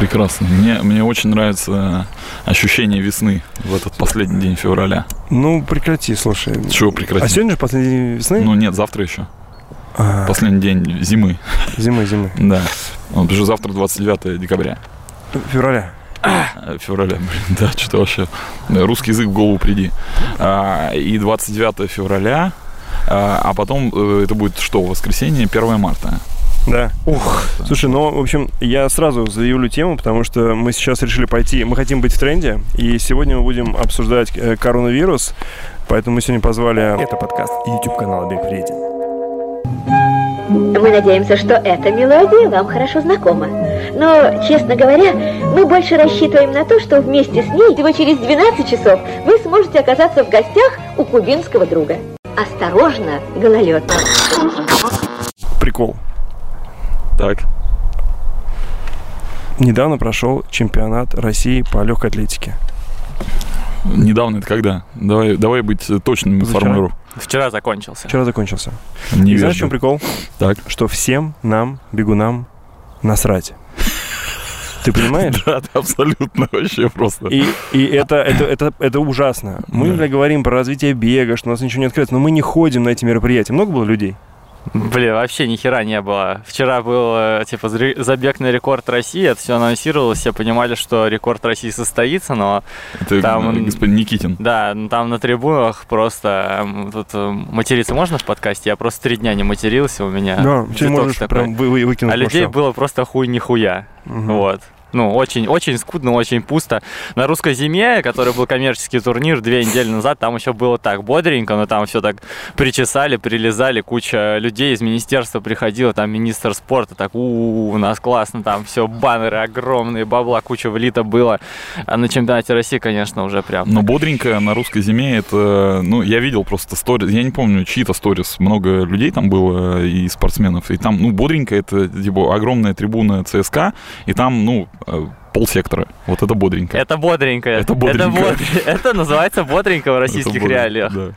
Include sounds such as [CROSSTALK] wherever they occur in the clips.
Прекрасно. Мне, мне очень нравится ощущение весны в этот последний день февраля. Ну, прекрати, слушай. Чего прекрати? А сегодня же последний день весны? Ну нет, завтра еще. А, Последний день зимы. Зимы, зимы. Да. Вот уже завтра 29 декабря. Февраля. Э, Февраля, блин, да, что-то вообще. Русский язык в голову приди. А, и 29 февраля, а, а потом э, это будет что, воскресенье, 1 марта. Да. Ух. Слушай, ну, в общем, я сразу заявлю тему, потому что мы сейчас решили пойти, мы хотим быть в тренде, и сегодня мы будем обсуждать э, коронавирус, поэтому мы сегодня позвали... Это подкаст YouTube канала Бег Вреден. Мы надеемся, что эта мелодия вам хорошо знакома. Но, честно говоря, мы больше рассчитываем на то, что вместе с ней всего через 12 часов вы сможете оказаться в гостях у кубинского друга. Осторожно, гололед. Прикол. Так. Недавно прошел чемпионат России по легкой атлетике. Недавно это когда? Давай, давай быть точным информеру. Вчера закончился. Вчера закончился. Не И знаешь, в чем прикол? Так. Что всем нам, бегунам, насрать. Ты понимаешь? [LAUGHS] Да, это абсолютно вообще просто. И, и это, это, это, это ужасно. Мы, Да. говорим про развитие бега, что у нас ничего не открыто, но мы не ходим на эти мероприятия. Много было людей? Блин, вообще ни хера не было. Вчера был э, типа забег на рекорд России, это все анонсировалось, все понимали, что рекорд России состоится, но Это Там- э, господин Никитин. да, ну, там на трибунах просто эм, тут э, материться можно в подкасте? Я просто три дня не матерился, у меня Да, ты можешь такой. прям вы, вы- выкинуть А людей сам. было просто хуй нихуя. Мгм. Вот. Ну, очень, очень скудно, очень пусто. На русской зиме, который был коммерческий турнир две недели назад, там еще было так бодренько, но там все так причесали, прилезали, куча людей из министерства приходила, там министр спорта, так, у, у нас классно, там все, баннеры огромные, бабла, куча влита было. А на чемпионате России, конечно, уже прям. Но бодренько на русской зиме это, ну, я видел просто сторис, я не помню, чьи-то сторис, много людей там было и спортсменов, и там, ну, бодренько это, типа, огромная трибуна ЦСКА, и там, ну, э, полсектора, вот это бодренько. Это бодренько. Это бодренько. Это, [LAUGHS] называется бодренько в российских реалиях. да.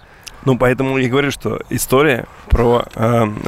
Ну, поэтому я говорю, что история про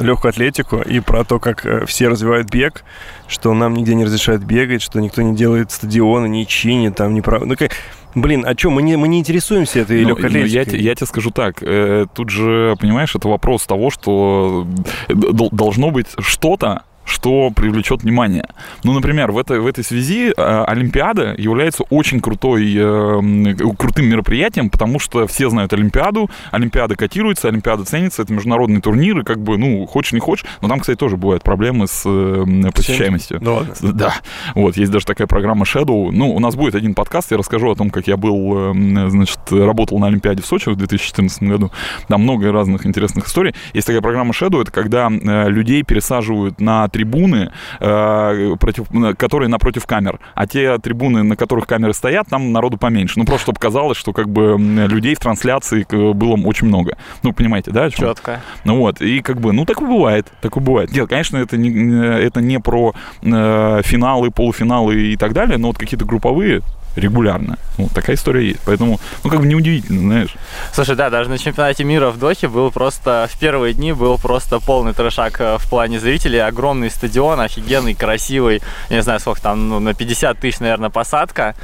легкую атлетику и про то, как э, все развивают бег, что нам нигде не разрешают бегать, что никто не делает стадионы, не чинит, там, не прав... Ну, как... Блин, а что, мы не, мы не интересуемся этой Ну, легкой ну, я, атлетикой? я тебе скажу так, э, тут же, понимаешь, это вопрос того, что э, дол- должно быть что-то, что привлечет внимание. Ну, например, в этой, в этой связи э, Олимпиада является очень крутой, э, м, крутым мероприятием, потому что все знают Олимпиаду, Олимпиада котируется, Олимпиада ценится, это международный турнир, и как бы, ну, хочешь не хочешь, но там, кстати, тоже бывают проблемы с э, посещаемостью. Ну ладно. Да, вот, есть даже такая программа Shadow. Ну, у нас будет один подкаст, я расскажу о том, как я был, эм, значит, работал на Олимпиаде в Сочи в 2014 году. Там много разных интересных историй. Есть такая программа Shadow, это когда э, людей пересаживают на трибуны, э, против, которые напротив камер, а те трибуны, на которых камеры стоят, там народу поменьше. Ну, просто чтобы казалось, что как бы людей в трансляции э, было очень много. Ну, понимаете, да? Четко. Ну вот, и как бы, ну, такое бывает, такое бывает. Нет, конечно, это не, не- это не про э, финалы, полуфиналы и так далее, но вот какие-то групповые регулярно. Ну, такая история есть. Поэтому, ну, как бы неудивительно, знаешь. Слушай, да, даже на чемпионате мира в Дохе был просто в первые дни был просто полный трешак э, в плане зрителей. Огромный стадион, офигенный, красивый. Я не знаю, сколько там, ну, на 50 тысяч, наверное, посадка.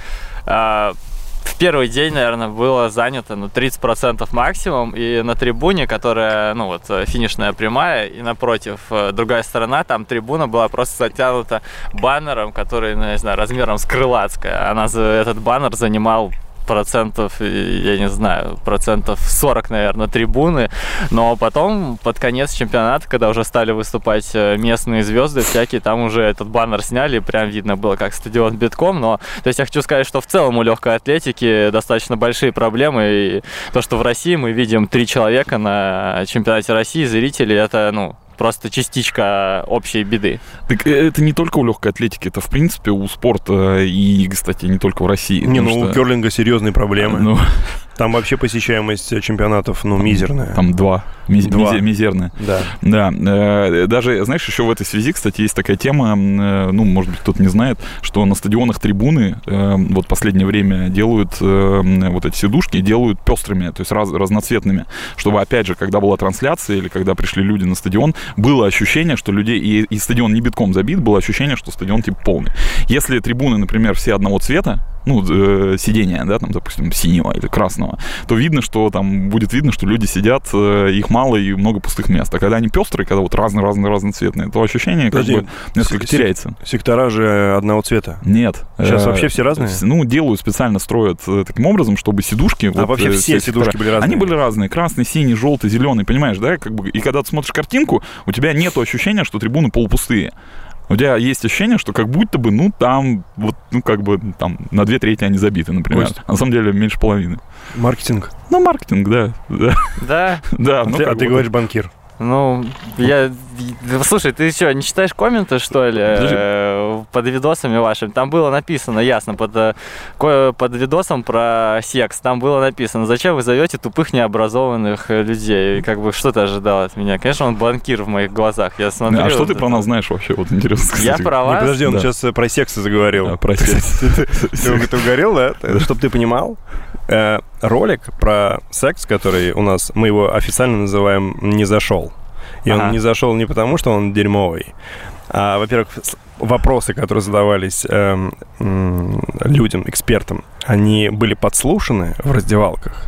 В первый день, наверное, было занято ну, 30% максимум, и на трибуне, которая, ну вот, э, финишная прямая, и напротив э, другая сторона, там трибуна была просто затянута баннером, который, ну, я не знаю, размером с крылатская. Она, этот баннер занимал процентов, я не знаю, процентов 40, наверное, трибуны. Но потом, под конец чемпионата, когда уже стали выступать э, местные звезды всякие, там уже этот баннер сняли, прям видно было, как стадион битком. Но, то есть я хочу сказать, что в целом у легкой атлетики достаточно большие проблемы. И то, что в России мы видим три человека на чемпионате России, зрители, это, ну, просто частичка общей беды. Так э, это не только у легкой атлетики, это, в принципе, у спорта и, кстати, не только в России. Не, ну у что, керлинга серьезные проблемы. Ну, [LAUGHS] Там вообще посещаемость чемпионатов, ну, мизерная. Там два. Миз- Два. мизе- мизерная. Да. Да, э, даже, знаешь, еще в этой связи, кстати, есть такая тема, э, ну, может быть, кто-то не знает, что на стадионах трибуны э, вот последнее время делают э, вот эти сидушки, делают пестрыми, то есть раз- разноцветными, чтобы, опять же, когда была трансляция или когда пришли люди на стадион, было ощущение, что людей, и, и стадион не битком забит, было ощущение, что стадион типа полный. Если трибуны, например, все одного цвета, ну, э, сидения, да, там, допустим, синего или красного, то видно, что там будет видно, что люди сидят, э, их мало и много пустых мест. А когда они пестрые, когда вот разные-разные разноцветные, то ощущение как Подожди, бы несколько теряется. Сектора же одного цвета. Нет. Сейчас Э, вообще все разные? Ну, делают специально, строят э, таким образом, чтобы сидушки... А вообще э, все сектора- сидушки были разные? Они были разные. Красный, синий, желтый, зеленый, понимаешь, да? Как бы, и когда ты смотришь картинку, у тебя нет ощущения, что трибуны полупустые. У тебя есть ощущение, что как будто бы, ну, там, вот, ну, как бы, там, на две трети они забиты, например. Кость. А на самом деле меньше половины. Маркетинг. Ну, маркетинг, да. Да, Да, да А ну, ты, а ты говоришь банкир. ну, я... да, Слушай, ты что, не читаешь комменты, что ли, э, под видосами вашими? Там было написано, ясно, под, э, под видосом про секс, там было написано, зачем вы зовете тупых необразованных э, людей? И Как бы, что ты ожидал от меня? Конечно, он банкир в моих глазах, я смотрю. А что вот ты это. про нас знаешь вообще? Вот интересно сказать. Я про Не, вас? подожди, он Да. сейчас э, про секс заговорил. А, про [LAUGHS] секс. Ты ты угорел, да? Чтобы ты понимал, э, ролик про секс, который у нас, мы его официально называем «Не зашел». И Ага. он не зашел не потому, что он дерьмовый, а, во-первых, вопросы, которые задавались м, людям, экспертам, они были подслушаны в раздевалках.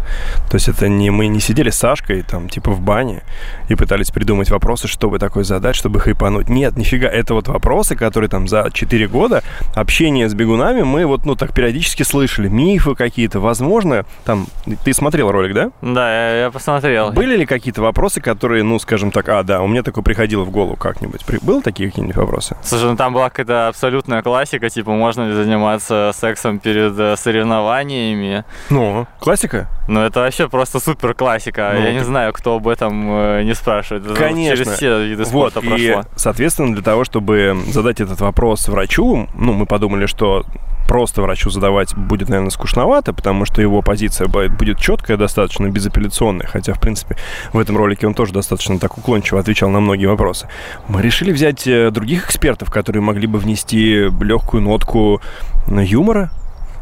То есть это не мы не сидели с Сашкой там типа в бане и пытались придумать вопросы, чтобы такое задать, чтобы хайпануть. Нет, нифига, это вот вопросы, которые там за 4 года общения с бегунами мы вот ну так периодически слышали. Мифы какие-то, возможно, там ты смотрел ролик, да? Да, я, я посмотрел. Были ли какие-то вопросы, которые, ну, скажем так, а, да, у меня такое приходило в голову как-нибудь. При- Были такие какие-нибудь вопросы? Слушай, ну там была какая-то абсолютная классика, типа, можно ли заниматься сексом перед э, соревнованиями. Ну, классика? Ну, это вообще просто супер классика. Ну, Я не ты- знаю, кто об этом э, не спрашивает. Это Конечно. Через все виды Вот, спорта и, прошло. соответственно, для того, чтобы задать этот вопрос врачу, ну, мы подумали, что просто врачу задавать будет, наверное, скучновато, потому что его позиция будет будет четкая достаточно, безапелляционная, хотя, в принципе, в этом ролике он тоже достаточно так уклончиво отвечал на многие вопросы. Мы решили взять э, других экспертов, которые могли бы внести легкую нотку э, юмора.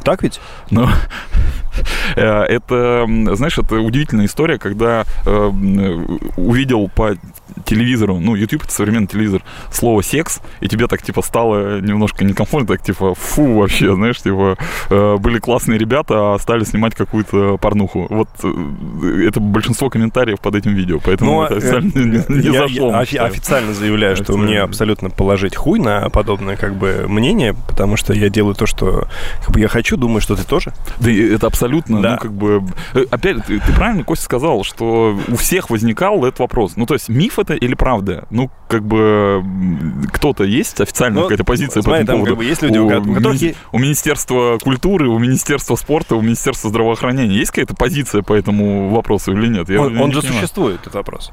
Так ведь? Ну, э, это, знаешь, это удивительная история, когда э, увидел по телевизору, ну, YouTube это современный телевизор, слово секс, и тебе так, типа, стало немножко некомфортно, так, типа, фу, вообще, знаешь, типа, э, были классные ребята, а стали снимать какую-то порнуху. Вот это большинство комментариев под этим видео, поэтому это э, официально не, не я- зашло. я офи- официально заявляю, что Официально. мне абсолютно положить хуй на подобное как бы мнение, потому что я делаю то, что как бы я хочу, думаю, что ты тоже. Да это абсолютно, Да. ну, как бы... э, Опять, ты, ты правильно, Костя, сказал, что у всех возникал этот вопрос. Ну, то есть, миф это или правда? Ну, как бы, кто-то есть официальная Ну, какая-то позиция смотри, по там этому как поводу? бы есть люди, у у которых мини- у Министерства культуры, у Министерства спорта, у Министерства здравоохранения есть какая-то позиция по этому вопросу или нет? Я- Он, я он же понимаю. существует, этот вопрос.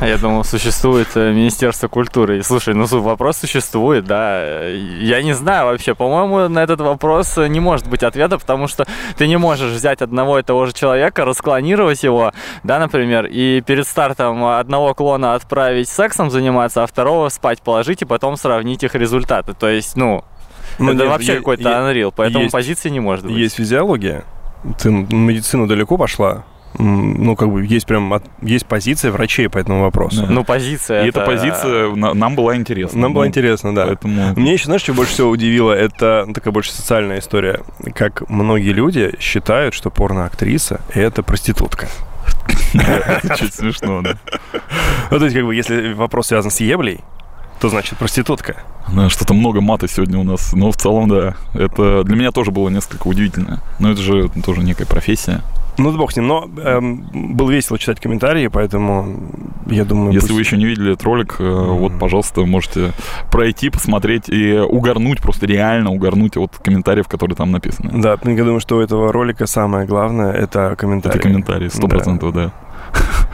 А Я думал, существует э, Министерство культуры. И, слушай, ну вопрос существует, да. Я не знаю вообще. По-моему, на этот вопрос э, не может быть ответа, потому что ты не можешь взять одного и того же человека, расклонировать его, да, например, и перед стартом одного клона отправить сексом заниматься, а второго спать положить и потом сравнить их результаты. То есть, ну, Ну, это нет, вообще какой-то Unreal, поэтому есть- позиции не может быть. Есть физиология. Ты в медицину далеко пошла. Ну, как бы есть прям от- есть позиция врачей по этому вопросу. Да. Ну, позиция. И это... эта позиция на- нам была интересна. Нам Ну, интересно, да. Поэтому... Мне еще, знаешь, что больше всего удивило? Это такая больше социальная история. Как многие люди считают, что порноактриса — это проститутка. Чуть смешно, да. Ну, то есть, как бы, если вопрос связан с еблей, то значит проститутка. Да, что-то много мата сегодня у нас. Но в целом, да. Это для меня тоже было несколько удивительно. Но это же тоже некая профессия. Ну, да бог с ним. Но эм, было весело читать комментарии, поэтому я думаю... Если пусть- вы еще не видели этот ролик, э, вот, пожалуйста, можете пройти, посмотреть и угорнуть, просто реально угорнуть от комментариев, которые там написаны. Да, я думаю, что у этого ролика самое главное — это комментарии. Это комментарии, сто процентов, да.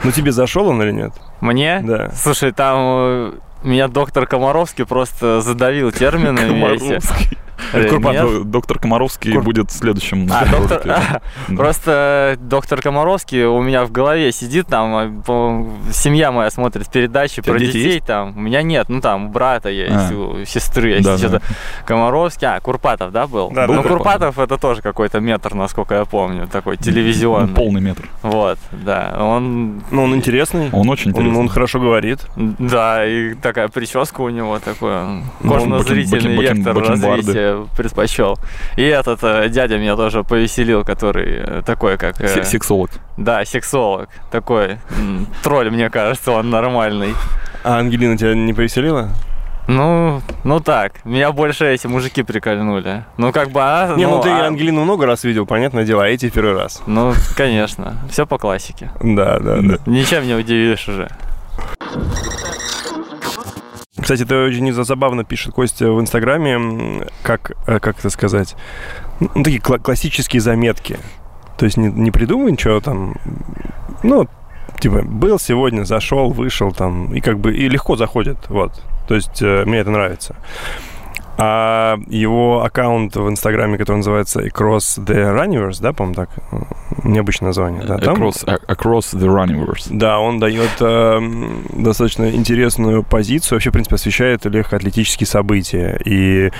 Ну, тебе зашел он или нет? Мне? Да. Слушай, там э, меня доктор Комаровский просто задавил терминами. эти. Комаровский. Э, Курпатов. нет. Доктор Комаровский Кур- будет следующим. А, доктор. [LAUGHS] Да. просто доктор Комаровский у меня в голове сидит там, а, по- семья моя смотрит передачи про дети детей есть? там. У меня нет, ну там у брата есть, А. у сестры есть, Да, да. что-то. Комаровский, а, Курпатов, да, был? Да, ну. Курпатов это тоже какой-то метр, насколько я помню, такой Ну, телевизионный. Полный метр. Вот, да, он, Ну, он интересный. Он очень Он, интересный. он хорошо говорит. да, и такая прическа у него, такой он Ну, кожно-зрительный вектор бакенбарды. Развития предпочел. И этот э, дядя меня тоже повеселил, который э, такой, как... э, Се- Сексолог. Да, сексолог. Такой тролль, мне кажется, он нормальный. А Ангелина тебя не повеселила? Ну, ну так, меня больше эти мужики прикольнули. Ну, как бы она... Не, ну ты а- Ангелину много раз видел, понятное дело, а эти первый раз. Ну, конечно, все по классике. Да, да, да. Ничем не удивишь уже. Кстати, это очень забавно пишет Костя в Инстаграме, как, э, как это сказать, ну, такие кла- классические заметки. То есть не, не придумай ничего там, ну, типа, был сегодня, зашел, вышел там, и как бы, и легко заходит, вот. То есть э, мне это нравится. А его аккаунт в Инстаграме, который называется Across the Runniverse, да, по-моему, так? э, Необычное название. Да, там- Across, across the Runniverse. да, он дает э, достаточно интересную позицию. Вообще, в принципе, освещает легкоатлетические события и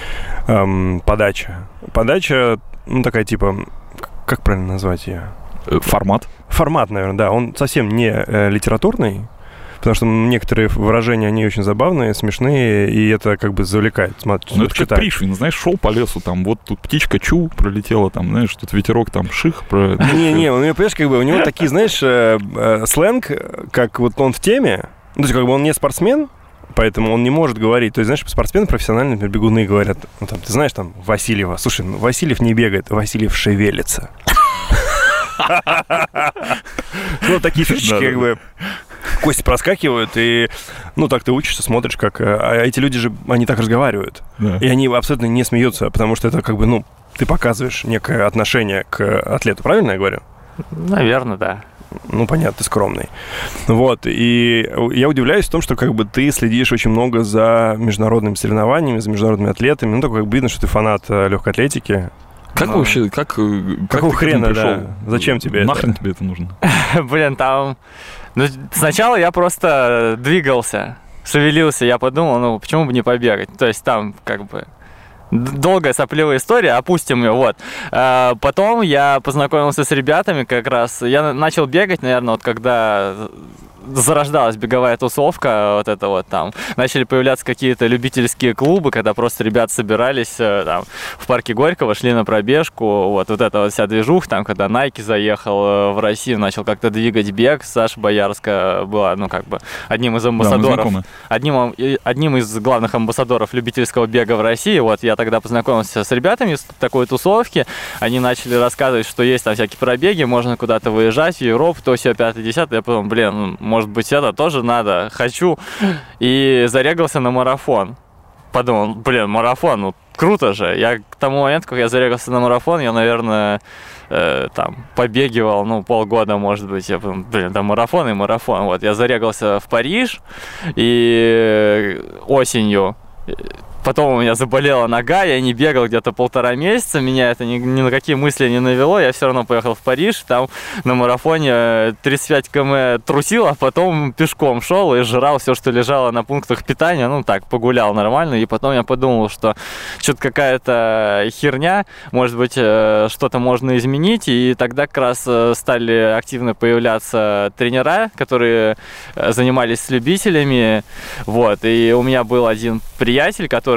эм, подача. Подача, ну, такая типа, как правильно назвать ее? Э, Формат. Формат, наверное, да. Он совсем не э, литературный, потому что некоторые выражения, они очень забавные, смешные, и это как бы завлекает. Смотри, Ну, это как читать. Пришвин, знаешь, шел по лесу, там, вот тут птичка чу пролетела, там, знаешь, тут ветерок, там, ших. Про... Не-не, у него, понимаешь, как бы у него такие, знаешь, э, э, сленг, как вот он в теме, ну, то есть как бы он не спортсмен, поэтому он не может говорить. То есть, знаешь, спортсмены профессиональные, например, бегуны говорят, ну, там, ты знаешь, там, Васильева, слушай, ну, Васильев не бегает, Васильев шевелится. [LAUGHS] Ну, такие фишечки, как бы, кости проскакивают, и, ну, так ты учишься, смотришь, как... э, А эти люди же, они так разговаривают. Да. И они абсолютно не смеются, потому что это как бы, ну, ты показываешь некое отношение к атлету, правильно я говорю? Наверное, да. Ну, понятно, ты скромный. Вот, и я удивляюсь в том, что как бы ты следишь очень много за международными соревнованиями, за международными атлетами. Ну, только как бы видно, что ты фанат э, легкой атлетики. Как Ну, вообще, как, э, как Какого ты к этому хрена, пришел? да? Зачем тебе это? Нахрен тебе это нужно? [LAUGHS] Блин, там... Ну, сначала я просто двигался, шевелился, я подумал, ну, почему бы не побегать? То есть там, как бы, долгая сопливая история, опустим ее, вот. А, Потом я познакомился с ребятами как раз, я на- начал бегать, наверное, вот когда зарождалась беговая тусовка, вот это вот там. Начали появляться какие-то любительские клубы, когда просто ребята собирались э, там в парке Горького, шли на пробежку, вот, вот эта вот вся движуха, там, когда Nike заехал э, в Россию, начал как-то двигать бег, Саша Боярская была, ну, как бы, одним из Да, амбассадоров знакомы. одним, одним из главных амбассадоров любительского бега в России. Вот я тогда познакомился с ребятами из такой тусовки. Они начали рассказывать, что есть там всякие пробеги, можно куда-то выезжать в Европу, то все, 5 10 Я подумал, блин, может быть, это тоже надо, хочу. И зарегался на марафон. Подумал, блин, марафон, ну круто же. Я к тому моменту, как я зарегался на марафон, я, наверное, э, там побегивал, ну, полгода, может быть, я подумал, блин, да марафон и марафон. Вот, я зарегался в Париж, и осенью э, Потом у меня заболела нога, я не бегал где-то полтора месяца, меня это ни, ни на какие мысли не навело, я все равно поехал в Париж, там на марафоне э, 35 км трусил, а потом пешком шел и жрал все, что лежало на пунктах питания, ну так, погулял нормально, и потом я подумал, что что-то какая-то херня, может быть, э, что-то можно изменить, и тогда как раз э, стали активно появляться тренера, которые э, занимались с любителями, вот, и у меня был один приятель, который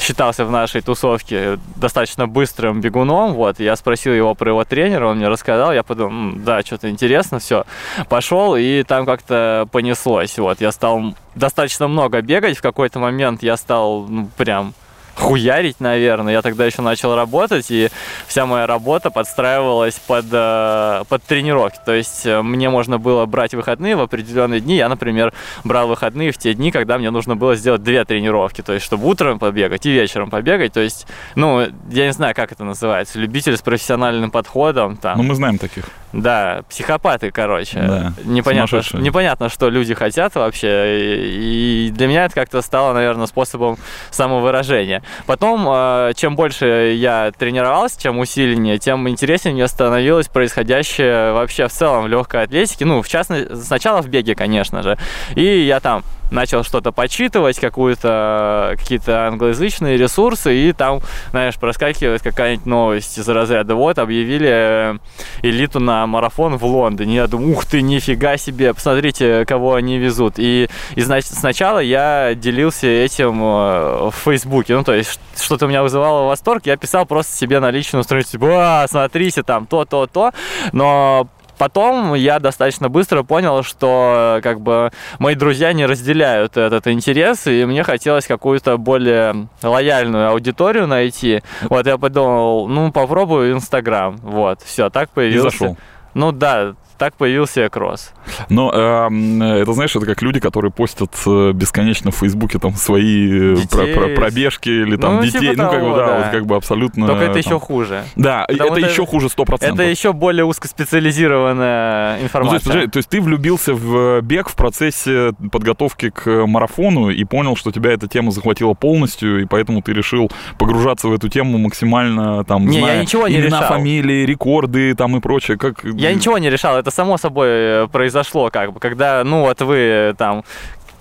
считался в нашей тусовке достаточно быстрым бегуном, вот, я спросил его про его тренера, он мне рассказал, я подумал, «М, да, что-то интересно, все, пошел, и там как-то понеслось, вот, я стал достаточно много бегать, в какой-то момент я стал, ну, прям хуярить, наверное. Я тогда еще начал работать, и вся моя работа подстраивалась под, э, под тренировки. То есть э, мне можно было брать выходные в определенные дни. Я, например, брал выходные в те дни, когда мне нужно было сделать две тренировки. То есть, чтобы утром побегать и вечером побегать. То есть, ну, я не знаю, как это называется. Любитель с профессиональным подходом. Там. Ну, мы знаем таких. Да, психопаты, короче. Да, непонятно, непонятно, что люди хотят вообще. И для меня это как-то стало, наверное, способом самовыражения. Потом, э, чем больше я тренировался, чем усиленнее, тем интереснее мне становилось происходящее вообще в целом в легкой атлетике. Ну, в частности, сначала в беге, конечно же. И я там начал что-то почитывать, какую-то какие-то англоязычные ресурсы, и там, знаешь, проскакивает какая-нибудь новость из разряда. Вот, объявили э, элиту на марафон в Лондоне. Я думаю, ух ты, нифига себе, посмотрите, кого они везут. И, и значит, сначала я делился этим э, в Фейсбуке. Ну, то есть, что-то у меня вызывало восторг, я писал просто себе на личную страницу, типа, «А, смотрите, там то, то, то. Но Потом я достаточно быстро понял, что как бы мои друзья не разделяют этот интерес, и мне хотелось какую-то более лояльную аудиторию найти. Вот я подумал, ну попробую Инстаграм. Вот, все, так И появился. зашел. Ну да, так появился кросс. Но эм, это, знаешь, это как люди, которые постят э, бесконечно в Фейсбуке там свои э, про- про- пробежки или там Ну, детей. типа ну, как бы, да, да. вот как бы абсолютно... Только это там- еще хуже. Да, Потому это еще хуже 100%. Это еще более узкоспециализированная Ну, то, информация. есть, то есть ты влюбился в бег в процессе подготовки к марафону и понял, что тебя эта тема захватила полностью, и поэтому ты решил погружаться в эту тему максимально, там, Не, я зная ничего не имена, решал. фамилии, рекорды там и прочее. Как... Я ничего не решал, это само собой э, произошло, как бы, когда, ну, вот вы э, там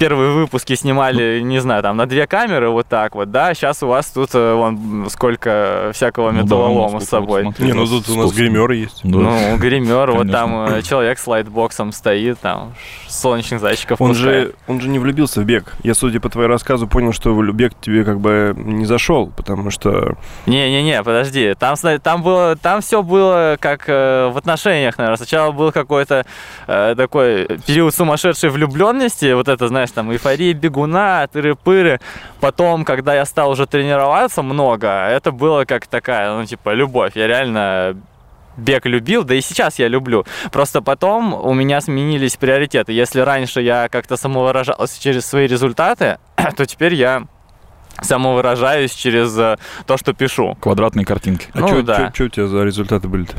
первые выпуски снимали, не знаю, там на две камеры вот так вот, да, сейчас у вас тут э, вон сколько всякого Ну да, металлолома ну, с собой. вот Не, ну тут у нас гримеры есть. Да. Ну, гример, вот там э, человек с лайтбоксом стоит, там солнечных зайчиков Он пускает. же, он же не влюбился в бег. Я, судя по твоему рассказу, понял, что в бег тебе как бы не зашел, потому что... Не-не-не, подожди. Там, там было, там все было как э, в отношениях, наверное. Сначала был какой-то э, такой период сумасшедшей влюбленности, вот это, знаешь, там эйфория бегуна, тыры-пыры. Потом, когда я стал уже тренироваться много, это было как такая, ну, типа, любовь. Я реально бег любил, да и сейчас я люблю. Просто потом у меня сменились приоритеты. Если раньше я как-то самовыражался через свои результаты, [CLEARS THROAT] то теперь я самовыражаюсь через э, то, что пишу. Квадратные картинки. А Ну, что да. у тебя за результаты были-то?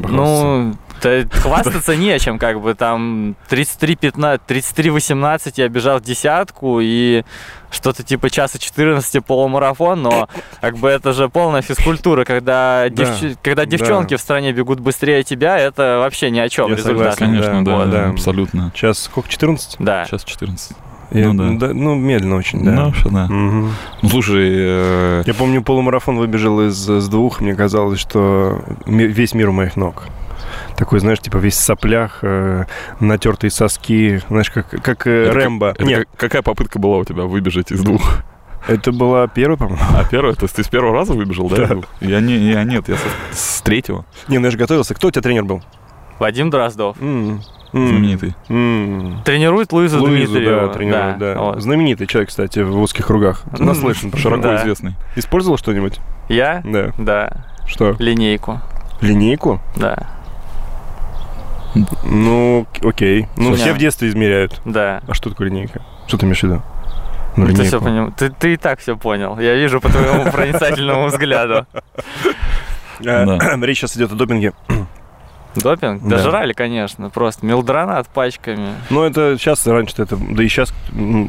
Похвастаться? Ну, да, хвастаться нечем, как бы там 33-15, 33-18 я бежал в десятку и что-то типа часа 14 полумарафон, но как бы это же полная физкультура, когда, девч- когда девчонки да. в стране бегут быстрее тебя, это вообще ни о чем Я результат. согласен. Конечно, да, да, да. абсолютно. Сейчас сколько, 14? Да. Сейчас 14. Я- Ну да. ну, медленно очень, да. Ну, вообще, да. Ну, слушай, э, Я помню, полумарафон выбежал из, из двух, мне казалось, что ми- весь мир у моих ног. Такой, знаешь, типа весь в соплях, э, натертые соски, знаешь, как, как э, это как- Рэмбо. это Нет, как- какая попытка была у тебя выбежать из двух? это была первая, по-моему. А первая? То есть ты с первого раза выбежал, да? Да. Я, не, я нет, я со- с третьего. Не, ну я же готовился. Кто у тебя тренер был? Вадим Дроздов. М, м, Знаменитый. м. Тренирует Луизу, Луизу, Дмитриеву. да, тренирует, да. вот. Знаменитый человек, кстати, в узких кругах. Наслышан. Широко. Да. известный. Использовал что-нибудь? Я? Да. Да. Что? Линейку. Линейку? Да. Ну, окей. Ну, все в детстве измеряют. Да. А что такое линейка? Что ты имеешь в виду? Ну, Ты, все поним- ты, ты и так все понял. Я вижу по твоему [LAUGHS] проницательному взгляду. Да. [CLEARS THROAT] Речь сейчас идет о допинге. [CLEARS THROAT] Допинг? Да. Жрали, конечно. Просто мелдронат пачками. Ну, это сейчас, раньше это... Да и сейчас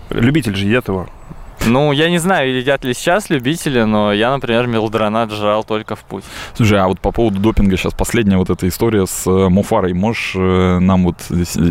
любитель же едят его. Ну, я не знаю, едят ли сейчас любители, но я, например, мелдронат жрал только в путь. Слушай, а вот по поводу допинга сейчас последняя вот эта история с э, Мофарой. Можешь э, нам вот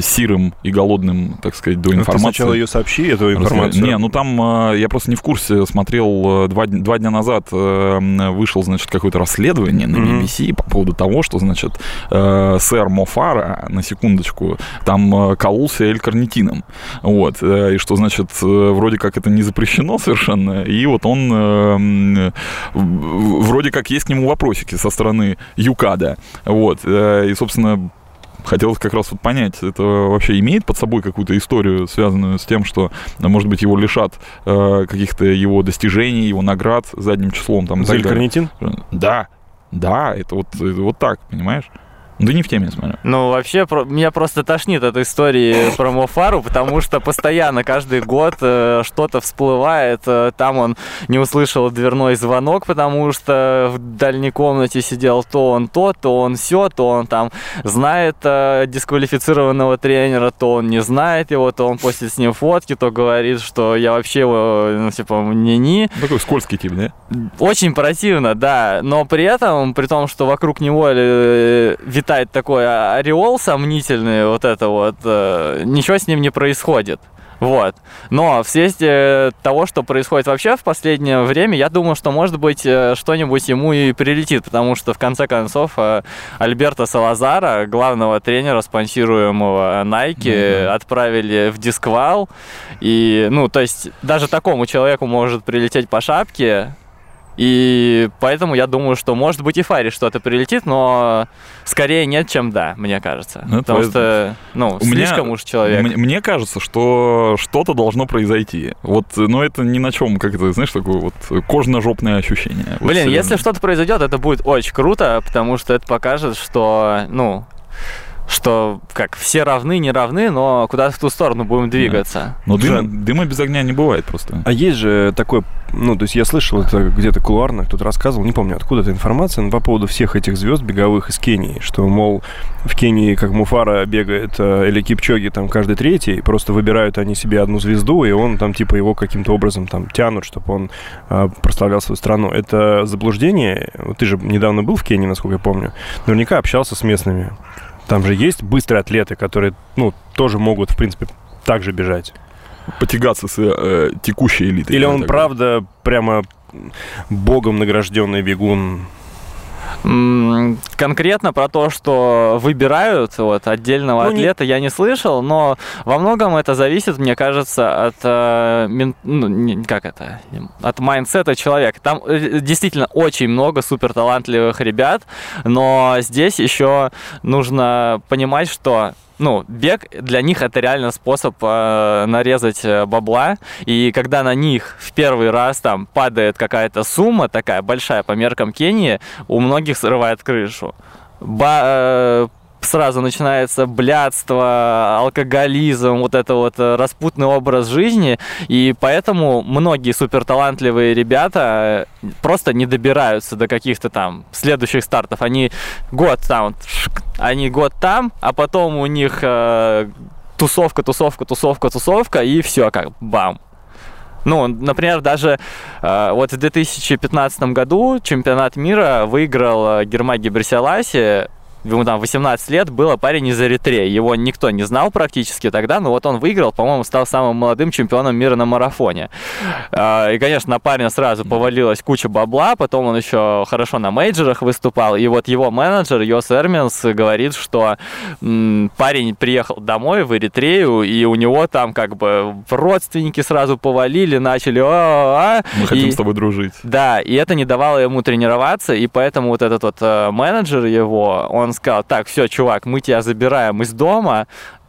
сирым и голодным, так сказать, до Ну, Ты информации... сначала ее сообщи, эту информацию. Не, ну там э, я просто не в курсе. Смотрел два, два дня назад вышел, значит, какое-то расследование на. BBC по поводу того, что, значит, сэр Мофара, на секундочку, там кололся эль-карнитином. Вот. и что, значит, вроде как это не запрещено совершенно. И вот он э, м, в- вроде как есть к нему вопросики со стороны ЮКАДа. Вот. э, и, собственно, Хотелось как раз вот понять, это вообще имеет под собой какую-то историю, связанную с тем, что, э, может быть, его лишат э, каких-то его достижений, его наград задним числом там. карнитин? Да, да, это вот, это вот так, понимаешь? Да не в теме, смотрю. Ну, вообще, про- меня просто тошнит от истории про Мофару, потому что постоянно, каждый год э, что-то всплывает. Э, там он не услышал дверной звонок, потому что в дальней комнате сидел то он то, то он все, то он там знает э, дисквалифицированного тренера, то он не знает его, то он постит с ним фотки, то говорит, что я вообще его, ну, типа, не-не. Такой скользкий тип, да? Очень противно, да, но при этом, при том, что вокруг него э, витает такой ореол сомнительный, вот это вот, э, ничего с ним не происходит. Вот. Но вследствие того, что происходит вообще в последнее время, я думаю, что, может быть, э, что-нибудь ему и прилетит, потому что, в конце концов, э, Альберта Салазара, главного тренера, спонсируемого Nike, Мгм. отправили в дисквал. И, ну, то есть, даже такому человеку может прилететь по шапке, и поэтому я думаю, что может быть и Фаре что-то прилетит, но скорее нет, чем да, мне кажется. Ну, Потому это- что, ну, У меня- слишком уж человек. Мне, мне кажется, что что-то должно произойти. Вот, но это ни на чем, как это, знаешь, такое вот кожно-жопное ощущение. Вот Блин, серьезно. если что-то произойдет, это будет очень круто, потому что это покажет, что, ну, что как все равны, не равны, но куда-то в ту сторону будем двигаться. Но дыма, дыма без огня не бывает просто. А есть же такой, ну, то есть я слышал это где-то кулуарно, кто-то рассказывал, не помню, откуда эта информация, но по поводу всех этих звезд беговых из Кении, что, мол, в Кении, как Муфара бегает, э, или Кипчоги там каждый третий, просто выбирают они себе одну звезду, и он там, типа, его каким-то образом там тянут, чтобы он э, прославлял свою страну. Это заблуждение? Вот Ты же недавно был в Кении, насколько я помню. Наверняка общался с местными. Там же есть быстрые атлеты, которые, ну, тоже могут, в принципе, так же бежать. Потягаться с э, текущей элитой. Или он правда прямо богом награжденный бегун? Конкретно про то, что выбирают вот, отдельного Ну, не- атлета, я не слышал, но во многом это зависит, мне кажется, от э, ну, не- как это, от майндсета человека. Там э, действительно очень много суперталантливых ребят, но здесь еще нужно понимать, что ну, бег для них это реально способ э, нарезать э, бабла. И когда на них в первый раз там падает какая-то сумма такая большая по меркам Кении, у многих срывает крышу. Ба- э, сразу начинается блядство, алкоголизм, вот это вот э, распутный образ жизни, и поэтому многие суперталантливые ребята э, просто не добираются до каких-то там следующих стартов. Они год там, они год там, а потом у них э, тусовка, тусовка, тусовка, тусовка, и все, как бам. Ну, например, даже э, вот в 2015 году чемпионат мира выиграл э, Гирмай Гебреселассие, ему там 18 лет, было парень из Эритреи. Его никто не знал практически тогда, но вот он выиграл, по-моему, стал самым молодым чемпионом мира на марафоне. А, И, конечно, на парня сразу повалилась куча бабла, потом он еще хорошо на мейджорах выступал, и вот его менеджер Йос Херменс говорит, что парень приехал домой в Эритрею, и у него там как бы родственники сразу повалили, начали «А-а-а», Мы хотим и- с тобой дружить. да, и это не давало ему тренироваться, и поэтому вот этот вот э, менеджер его, он сказал, так, все, чувак, мы тебя забираем из дома,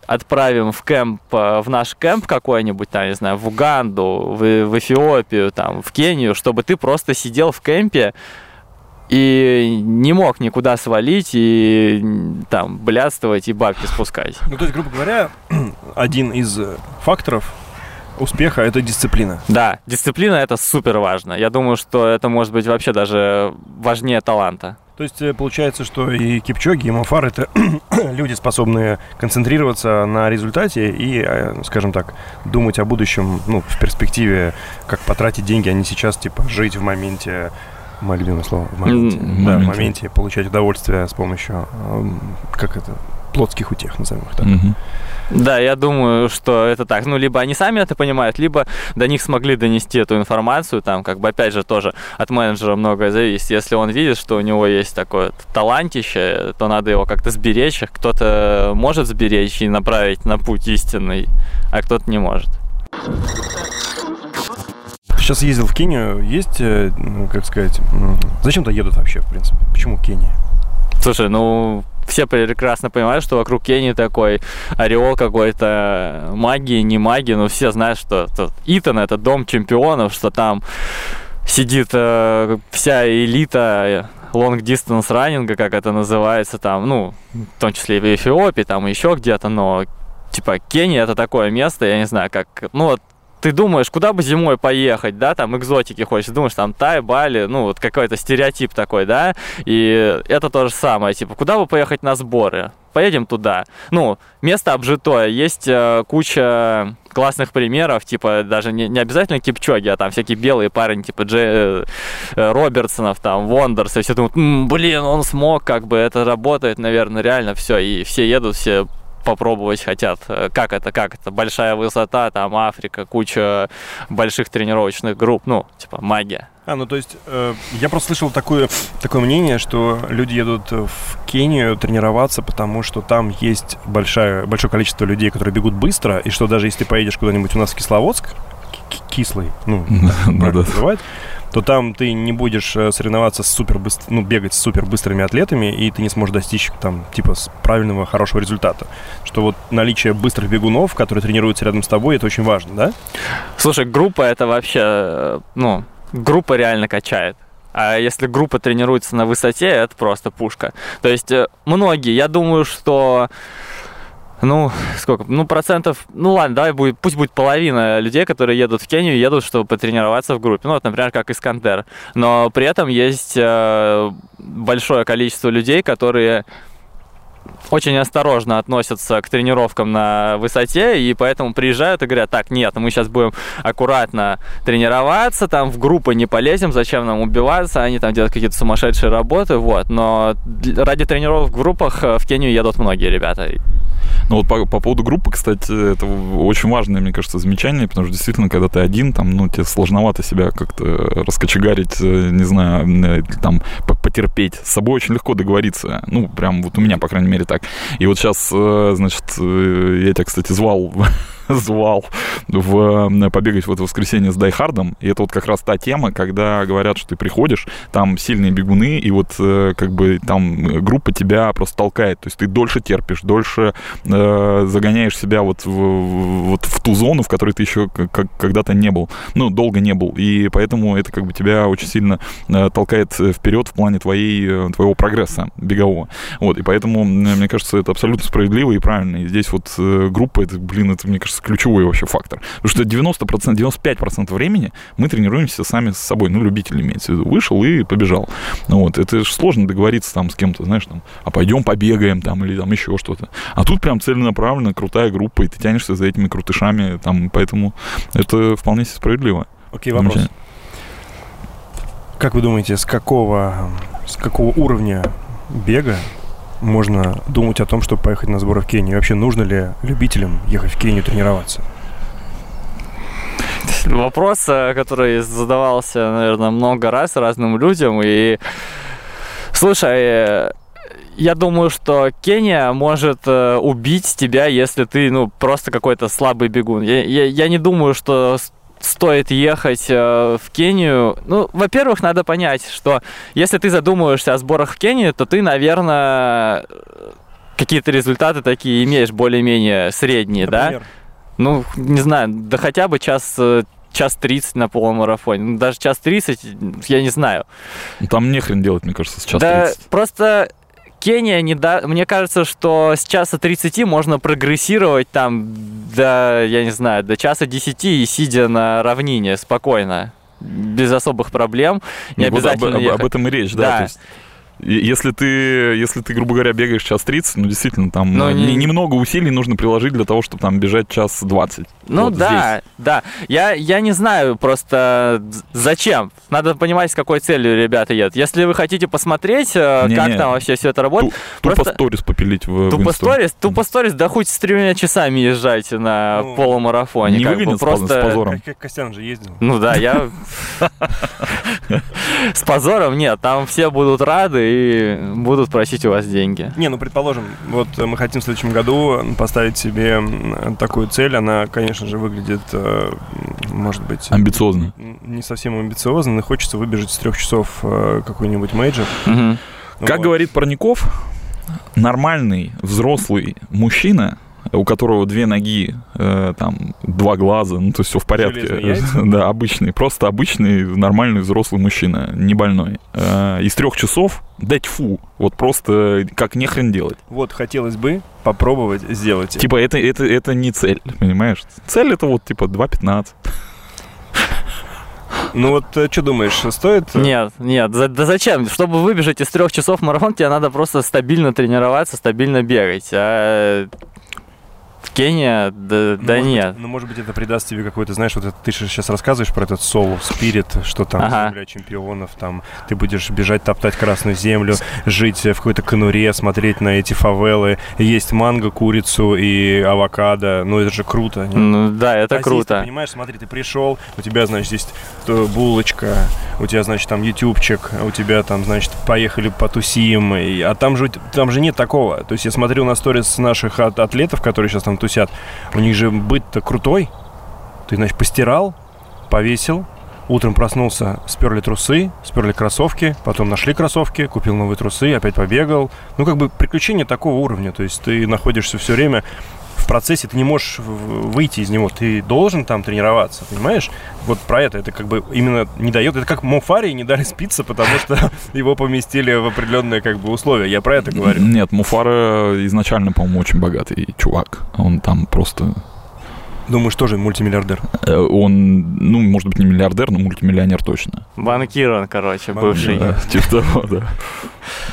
отправим в кемп, э, в наш кемп какой-нибудь, там, не знаю, в Уганду, в, в Эфиопию, там, в Кению, чтобы ты просто сидел в кемпе и не мог никуда свалить и там блядствовать и бабки спускать. Ну, то есть, грубо говоря, [CLEARS THROAT] один из э, факторов успеха – это дисциплина. Да, дисциплина это супер важно. Я думаю, что это может быть вообще даже важнее таланта. То есть э, получается, что и Кипчоги, и Мофар – это [CLEARS THROAT] люди, способные концентрироваться на результате и, э, скажем так, думать о будущем, ну, в перспективе, как потратить деньги, а не сейчас, типа, жить в моменте, мое любимое слово, в моменте, в да, в моменте. моменте, получать удовольствие с помощью, эм, как это, плотских утех, назовем их так. Мгм. Да, я думаю, что это так. Ну, либо они сами это понимают, либо до них смогли донести эту информацию. Там, как бы, опять же, тоже от менеджера многое зависит. Если он видит, что у него есть такое талантище, то надо его как-то сберечь. Кто-то может сберечь и направить на путь истинный, а кто-то не может. Сейчас ездил в Кению, есть, э, ну, как сказать, зачем-то едут вообще, в принципе? Почему Кения? Слушай, ну, все прекрасно понимают, что вокруг Кении такой ореол какой-то магии, не магии, но все знают, что Итан это дом чемпионов, что там сидит э, вся элита long distance раннинга, как это называется, там, ну, в том числе и в Эфиопии, там, еще где-то, но, типа, Кения это такое место, я не знаю, как, ну, вот ты думаешь, куда бы зимой поехать, да, там экзотики хочешь, думаешь, там Тай, Бали, ну вот какой-то стереотип такой, да, и это то же самое, типа, куда бы поехать на сборы? Поедем туда. Ну, место обжитое, есть э, куча классных примеров, типа даже не, не обязательно Кипчоги, а там всякие белые парни, типа Дже, э, э, Робертсонов, там, Вондерс, и все думают, блин, он смог, как бы это работает, наверное, реально все, и все едут, все попробовать хотят. Э, Как это, как это? Большая высота, там Африка, куча больших тренировочных групп, ну, типа магия. А, ну то есть э, я просто слышал такое, такое мнение, что люди едут в Кению тренироваться, потому что там есть большая, большое количество людей, которые бегут быстро, и что даже если ты поедешь куда-нибудь у нас в Кисловодск, Кислый, ну, [LAUGHS] Да, как да. называют, то там ты не будешь э, соревноваться с супер быстр... ну, бегать с супер быстрыми атлетами, и ты не сможешь достичь там, типа, правильного, хорошего результата. Что вот наличие быстрых бегунов, которые тренируются рядом с тобой, это очень важно, да? Слушай, группа это вообще, э, ну, группа реально качает. А если группа тренируется на высоте, это просто пушка. То есть э, многие, я думаю, что ну, сколько? Ну, процентов... Ну, ладно, давай будет, пусть будет половина людей, которые едут в Кению, едут, чтобы потренироваться в группе. Ну, вот, например, как Искандер. Но при этом есть э, большое количество людей, которые очень осторожно относятся к тренировкам на высоте, и поэтому приезжают и говорят, так, нет, мы сейчас будем аккуратно тренироваться, там в группы не полезем, зачем нам убиваться, они там делают какие-то сумасшедшие работы, вот, но ради тренировок в группах э, в Кению едут многие ребята. Ну вот по, по поводу группы, кстати, это очень важное, мне кажется, замечание, потому что действительно, когда ты один, там, ну, тебе сложновато себя как-то раскочегарить, э, не знаю, э, там, по- потерпеть. С собой очень легко договориться. Ну, прям вот у меня, по крайней мере, так. И вот сейчас, э, значит, я тебя, кстати, звал [LAUGHS] [LAUGHS] звал в, э, побегать в это воскресенье с Дайхардом. И это вот как раз та тема, когда говорят, что ты приходишь, там сильные бегуны, и вот э, как бы там э, группа тебя просто толкает. То есть ты дольше терпишь, дольше э, загоняешь себя вот в, вот в ту зону, в которой ты еще когда-то не был. Ну, долго не был. И поэтому это как бы тебя очень сильно толкает вперед в плане твоей, твоего прогресса бегового. Вот, и поэтому, мне кажется, это абсолютно справедливо и правильно. И здесь вот группа, это, блин, это, мне кажется, ключевой вообще фактор. Потому что 90%, 95% времени мы тренируемся сами с собой. Ну, любитель имеется в виду. Вышел и побежал. Ну, вот, это же сложно договориться там с кем-то, знаешь, там, а пойдем побегаем там или там еще что-то. А тут прям целенаправленно крутая группа, и ты тянешься за этими крутышами, там, поэтому это вполне себе справедливо. Окей, вопрос. Замечательно. Как вы думаете, с какого, с какого уровня бега можно думать о том, чтобы поехать на сборы в Кению? Вообще, нужно ли любителям ехать в Кению тренироваться? [LAUGHS] Вопрос, э, который задавался, наверное, много раз разным людям. И слушай, э, я думаю, что Кения может э, убить тебя, если ты, ну, просто какой-то слабый бегун. Я, я, я не думаю, что стоит ехать э, в Кению. Ну, во-первых, надо понять, что если ты задумываешься о сборах в Кению, то ты, наверное, какие-то результаты такие имеешь более-менее средние, да? Например? Ну, не знаю, да хотя бы час, э, час 30 на полумарафоне. Ну, даже час 30, я не знаю. Ну, Там нехрен делать, мне кажется, сейчас да 30. просто Кения не да... Мне кажется, что с часа 30 можно прогрессировать там до, я не знаю, до часа 10 и сидя на равнине спокойно. Без особых проблем. Не вот об- обязательно об, ехать. об этом и речь, да. Да. то есть если ты, если ты, грубо говоря, бегаешь час 30, ну, действительно, там Ну, э, не- не- немного усилий нужно приложить для того, чтобы там бежать час 20. Ну Вот да, да. Я, я не знаю просто зачем. Надо понимать, с какой целью ребята едут. Если вы хотите посмотреть, э, Не-не. как там вообще все это работает, Ту- Тупо просто- сторис попилить в, в Тупо инсту. сторис, тупо сторис, да хоть с тремя часами езжайте на Ну, полумарафоне. не как выгонят просто... с позором. Как, как Костян же ездил. Ну да, я... [LAUGHS] [LAUGHS] С позором нет, там все будут рады и будут просить у вас деньги. Не, ну предположим, вот мы хотим в следующем году поставить себе такую цель. Она, конечно же, выглядит, э, может быть, Амбициозно. не совсем амбициозно, но хочется выбежать с трех часов э, какой-нибудь мейджор. Мгм. Как Вот. говорит Парников, нормальный взрослый мужчина у которого две ноги, э, там, два глаза, ну, то есть все в порядке. [LAUGHS] Да, обычный, просто обычный, нормальный взрослый мужчина, не больной. Э, из трех часов, да тьфу, вот просто как нехрен делать. Вот, хотелось бы попробовать сделать. Типа это, это, это не цель, понимаешь? Цель это вот типа 2.15. Ну вот, что думаешь, стоит? э, Нет, нет, за- да зачем? Чтобы выбежать из трех часов марафон, тебе надо просто стабильно тренироваться, стабильно бегать. А в Кении, да, да Может нет. Быть, ну, может быть, это придаст тебе какой-то, знаешь, вот это, ты сейчас рассказываешь про этот соло, спирит, что там Ага. земля чемпионов, там ты будешь бежать, топтать красную землю, жить в какой-то конуре, смотреть на эти фавелы, есть манго, курицу и авокадо. Ну, это же круто. не? Ну да, это А здесь, круто. ты понимаешь, смотри, ты пришел, у тебя, значит, здесь булочка, у тебя, значит, там ютубчик, у тебя там, значит, поехали потусим, и- а там же, там же нет такого. То есть я смотрел на сторис наших ат- атлетов, которые сейчас там тусят, у них же быт-то крутой. Ты, значит, постирал, повесил, утром проснулся, сперли трусы, сперли кроссовки, потом нашли кроссовки, купил новые трусы, опять побегал. Ну, как бы приключение такого уровня. То есть ты находишься все время в процессе, ты не можешь выйти из него. Ты должен там тренироваться, понимаешь? Вот про это. Это как бы именно не дает. Это как Мофари не дали спиться, потому что [LAUGHS] его поместили в определенные как бы условия. Я про это говорю. Нет, Муфара изначально, по-моему, очень богатый чувак. Он там просто... Думаешь, тоже мультимиллиардер? э, Он, ну, может быть, не миллиардер, но мультимиллионер точно. Банкир он, короче, Банкир, бывший. Да, [LAUGHS] типа того, да.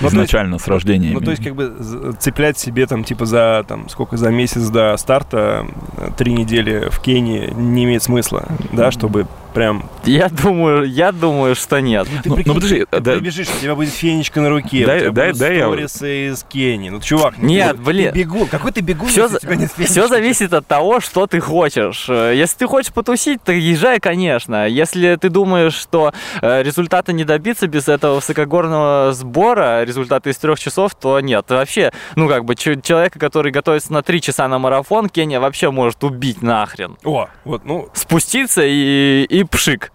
Ну, Изначально, с рождения. Ну, то есть, как бы цеплять себе там, типа, за, там, сколько, за месяц до старта, э, три недели в Кении не имеет смысла, да, чтобы прям... Я думаю, я думаю, что нет. Ну, ну, подожди, ты да- прибежишь, у тебя будет фенечка на руке, Дай- у тебя дай- будут дай я- сторисы из Кении. Ну, чувак, ну, Нет, ты, блин. Ты бегун. Какой ты бегун, Все, если у тебя нет фенечки? все зависит от того, что ты хочешь. Э, Если ты хочешь потусить, то езжай, конечно. Если ты думаешь, что э, результата не добиться без этого высокогорного сбора, результаты из трех часов, то нет. Вообще, ну как бы человека, который готовится на три часа на марафон, Кения вообще может убить нахрен. О, вот, ну, Спуститься и, и i przyk.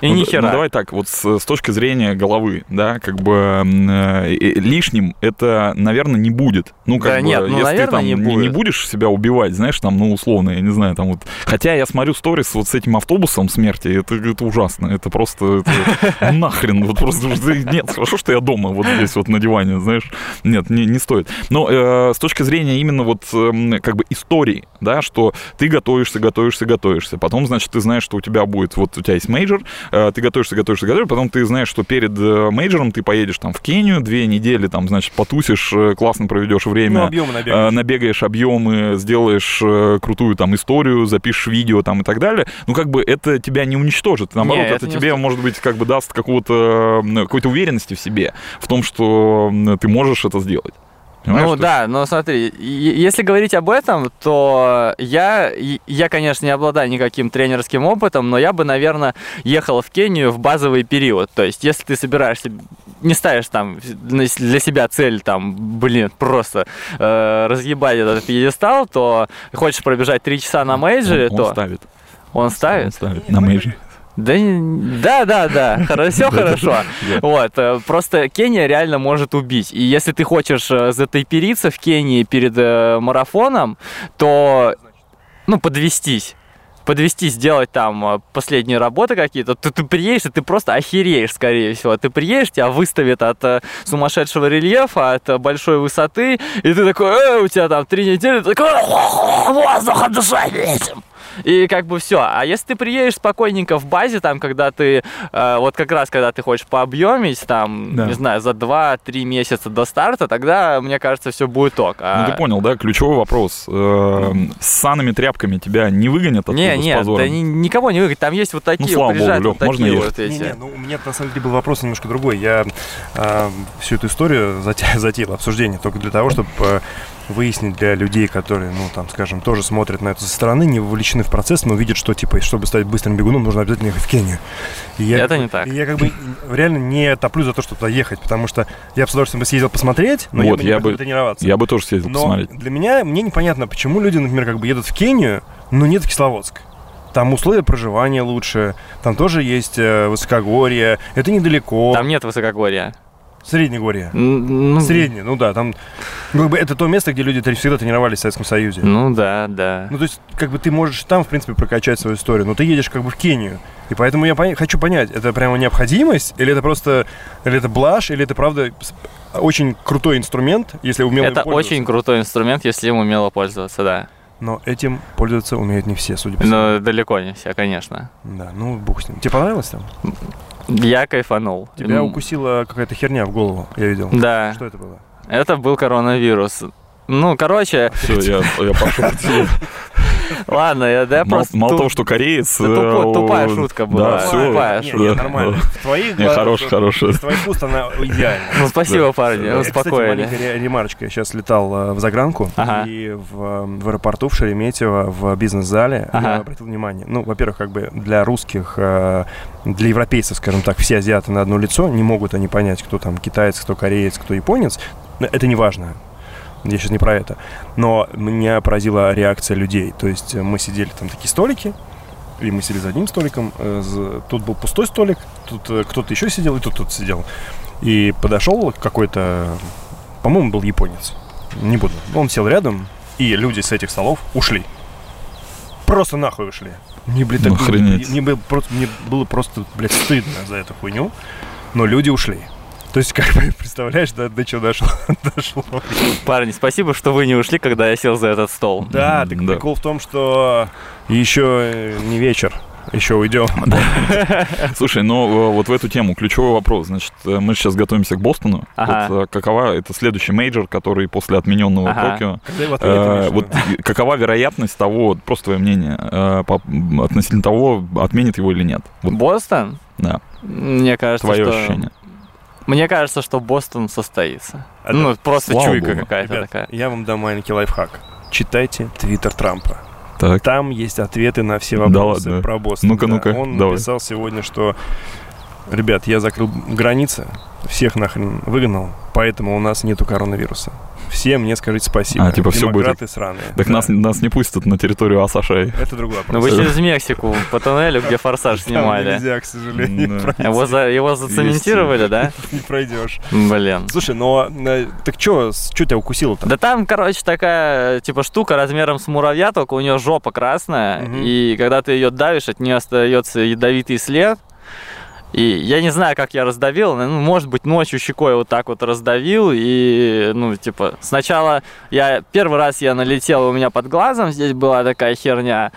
И Ну, ни хера. Ну, давай так, вот с, с точки зрения головы, да, как бы э, э, лишним это, наверное, не будет. Ну, как Да бы, нет, ну, если ты наверное, там не не, не будет. будешь себя убивать, знаешь, там, ну, условно, я не знаю, там вот. Хотя я смотрю сторис вот с этим автобусом смерти, это, это ужасно, это просто это [LAUGHS] нахрен, вот просто нет, хорошо, что я дома, вот здесь вот на диване, знаешь, нет, не, не стоит. Но э, с точки зрения именно вот эм, как бы истории, да, что ты готовишься, готовишься, готовишься, потом, значит, ты знаешь, что у тебя будет, вот у тебя есть мейджор, э, ты готовишься, готовишься, готовишься, потом ты знаешь, что перед э, мейджором ты поедешь там в Кению, две недели там, значит, потусишь, э, классно проведешь ну, время, объемы э, набегаешь. набегаешь объемы, сделаешь э, крутую там историю, запишешь видео там и так далее, ну как бы это тебя не уничтожит, наоборот, Не, это, это не тебе, уничтожит. может быть, как бы даст какого-то, какой-то уверенности в себе, в том, что ты можешь это сделать. Понимаешь, Ну да, но смотри, если говорить об этом, то я, я, конечно, не обладаю никаким тренерским опытом, но я бы, наверное, ехал в Кению в базовый период. То есть, если ты собираешься, не ставишь там для себя цель, там, блин, просто э, разъебать этот пьедестал, то хочешь пробежать 3 часа на мейджоре, он, он то ставит. он Он ставит. ставит на мейджоре. Да, да, да, [LAUGHS] да, все хорошо. Вот, э, просто Кения реально может убить. И если ты хочешь э, затайпериться в Кении перед э, марафоном, то, ну, подвестись. Подвести, сделать там последние работы какие-то, то ты приедешь, и ты просто охереешь, скорее всего. Ты приедешь, тебя выставят от сумасшедшего рельефа, от большой высоты, и ты такой, э, у тебя там три недели, ты такой, воздухом дышать этим. И как бы все. А если ты приедешь спокойненько в базе, там, когда ты, э, вот как раз, когда ты хочешь пообъемить, там, Да. не знаю, за 2-3 месяца до старта, тогда, мне кажется, все будет ок. А- Ну ты понял, да? Ключевой вопрос. Э, С санными тряпками тебя не выгонят оттуда Не, с нет, позором? да ни- никого не выиграть. Там есть вот такие, слава вот, приезжают богу, вот Лёх, можно такие ехать? вот эти. Не-не, ну у меня на самом деле был вопрос немножко другой. Я а, всю эту историю затеял, затеял обсуждение только для того, чтобы а, выяснить для людей, которые, ну, там, скажем, тоже смотрят на это со стороны, не вовлечены в процесс, но видят, что, типа, чтобы стать быстрым бегуном, нужно обязательно ехать в Кению. И я, Это не так. и я как бы реально не топлю за то, чтобы туда ехать, потому что я бы с удовольствием бы съездил посмотреть, но я Вот, бы не я бы- тренироваться. Я бы тоже съездил Но посмотреть. для меня, мне непонятно, почему люди, например, как бы едут в Кению, но нет в Кисловодск. Там условия проживания лучше, там тоже есть э, высокогорье, это недалеко. Там нет высокогорья. Среднегорье. Ну, Среднее, ну да, там Ну, как бы это то место, где люди всегда тренировались в Советском Союзе. Ну да, да. Ну, то есть, как бы ты можешь там, в принципе, прокачать свою историю, но ты едешь как бы в Кению. И поэтому я поня- хочу понять, это прямо необходимость, или это просто, или это блажь, или это, правда, очень крутой инструмент, если умело Это очень крутой инструмент, если им умело пользоваться, да. Но этим пользоваться умеют не все, судя по всему. Но далеко не все, конечно. Да, ну, бог с ним. Тебе понравилось там? Я кайфанул. Тебя укусила какая-то херня в голову, я видел. Да, Что это было? это был коронавирус. Ну, короче, Все, я, я пошел. [LAUGHS] ладно, я, да, я Мало, просто... мало ту- того, что кореец... Да тупо- э, тупая шутка была. Да, все. Тупая Не, шутка. не, нормально. [LAUGHS] В твоих глазах- хорошая, хорошая. Из твоих уст она идеальна. Ну, спасибо, парни, Э, Кстати, успокоили. маленькая ре- ремарочка. Я сейчас летал э, в загранку, Ага. и в, э, в аэропорту в Шереметьево, в бизнес-зале, Ага. я обратил внимание. Ну, во-первых, как бы для русских, для европейцев, скажем так, все азиаты на одно лицо, не могут они понять, кто там китаец, кто кореец, кто японец. Но Это не важно. Я сейчас не про это. Но меня поразила реакция людей. То есть э, мы сидели там такие столики, и мы сидели за одним столиком. э, Тут был пустой столик, тут э, кто-то еще сидел, и тут кто-то сидел. И подошел какой-то, по-моему, был японец. Не буду. Он сел рядом, и люди с этих столов ушли. Просто нахуй ушли. Мне, блядь, Ну, так было- охренеть. мне, было просто, мне было просто, блядь, стыдно за эту хуйню. Но люди ушли. То есть, как бы, [LAUGHS] представляешь, до, до чего дошло? [LAUGHS] дошло. Парни, спасибо, что вы не ушли, когда я сел за этот стол. Да, так Да. прикол в том, что еще э, не вечер, еще уйдем. [LAUGHS] Слушай, ну э, вот в эту тему ключевой вопрос. Значит, э, мы сейчас готовимся к Бостону. Ага. Вот, какова это следующий мейджор, который после отмененного Ага. Токио? Его Э, вот какова вероятность того, просто твое мнение, э, по- относительно того, отменит его или нет? Вот, Бостон? да, Мне кажется, твое что... ощущение. Мне кажется, что Бостон состоится. А ну, просто чуйка богу. какая-то Ребят, такая. я вам дам маленький лайфхак. Читайте твиттер Трампа. Так. Там есть ответы на все Да вопросы ладно? про Бостон. Ну-ка, Да, ну-ка, Он давай. написал сегодня, что Ребят, я закрыл границы, всех нахрен выгнал, поэтому у нас нету коронавируса. Все мне скажите спасибо. А, типа, всё будет- сраные. Так Да. нас, нас не пустят на территорию Асашай. Это другой Ну вопрос. вы через Мексику по туннелю, где форсаж Там снимали. нельзя, к сожалению, Да. Его, за, его зацементировали, да? [LAUGHS] не пройдешь. Блин. Слушай, но э, так что, что тебя укусило-то? Да там, короче, такая, типа, штука размером с муравья, только у нее жопа красная, и когда ты ее давишь, от нее остается ядовитый след. И я не знаю, как я раздавил, ну, может быть, ночью щекой вот так вот раздавил, и, ну, типа, сначала я, первый раз я налетел, у меня под глазом здесь была такая херня,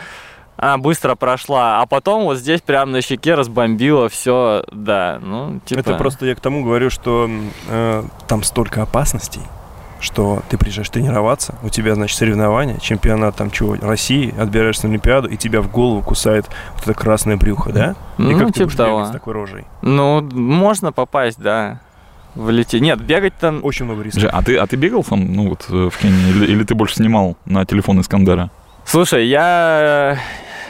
она быстро прошла, а потом вот здесь прям на щеке разбомбило все, да, ну, типа... Это просто я к тому говорю, что э, там столько опасностей, что ты приезжаешь тренироваться, у тебя, значит, соревнования, чемпионат там чего, России, отбираешься на Олимпиаду, и тебя в голову кусает вот это красное брюхо, да? и Ну, как ты типа будешь бегать того. с такой рожей? Ну, можно попасть, да. Влететь. Нет, бегать там. Очень много рисков. А ты, а ты бегал сам, ну вот, э, в Кении, или, или ты больше снимал на телефон Искандера? Слушай, я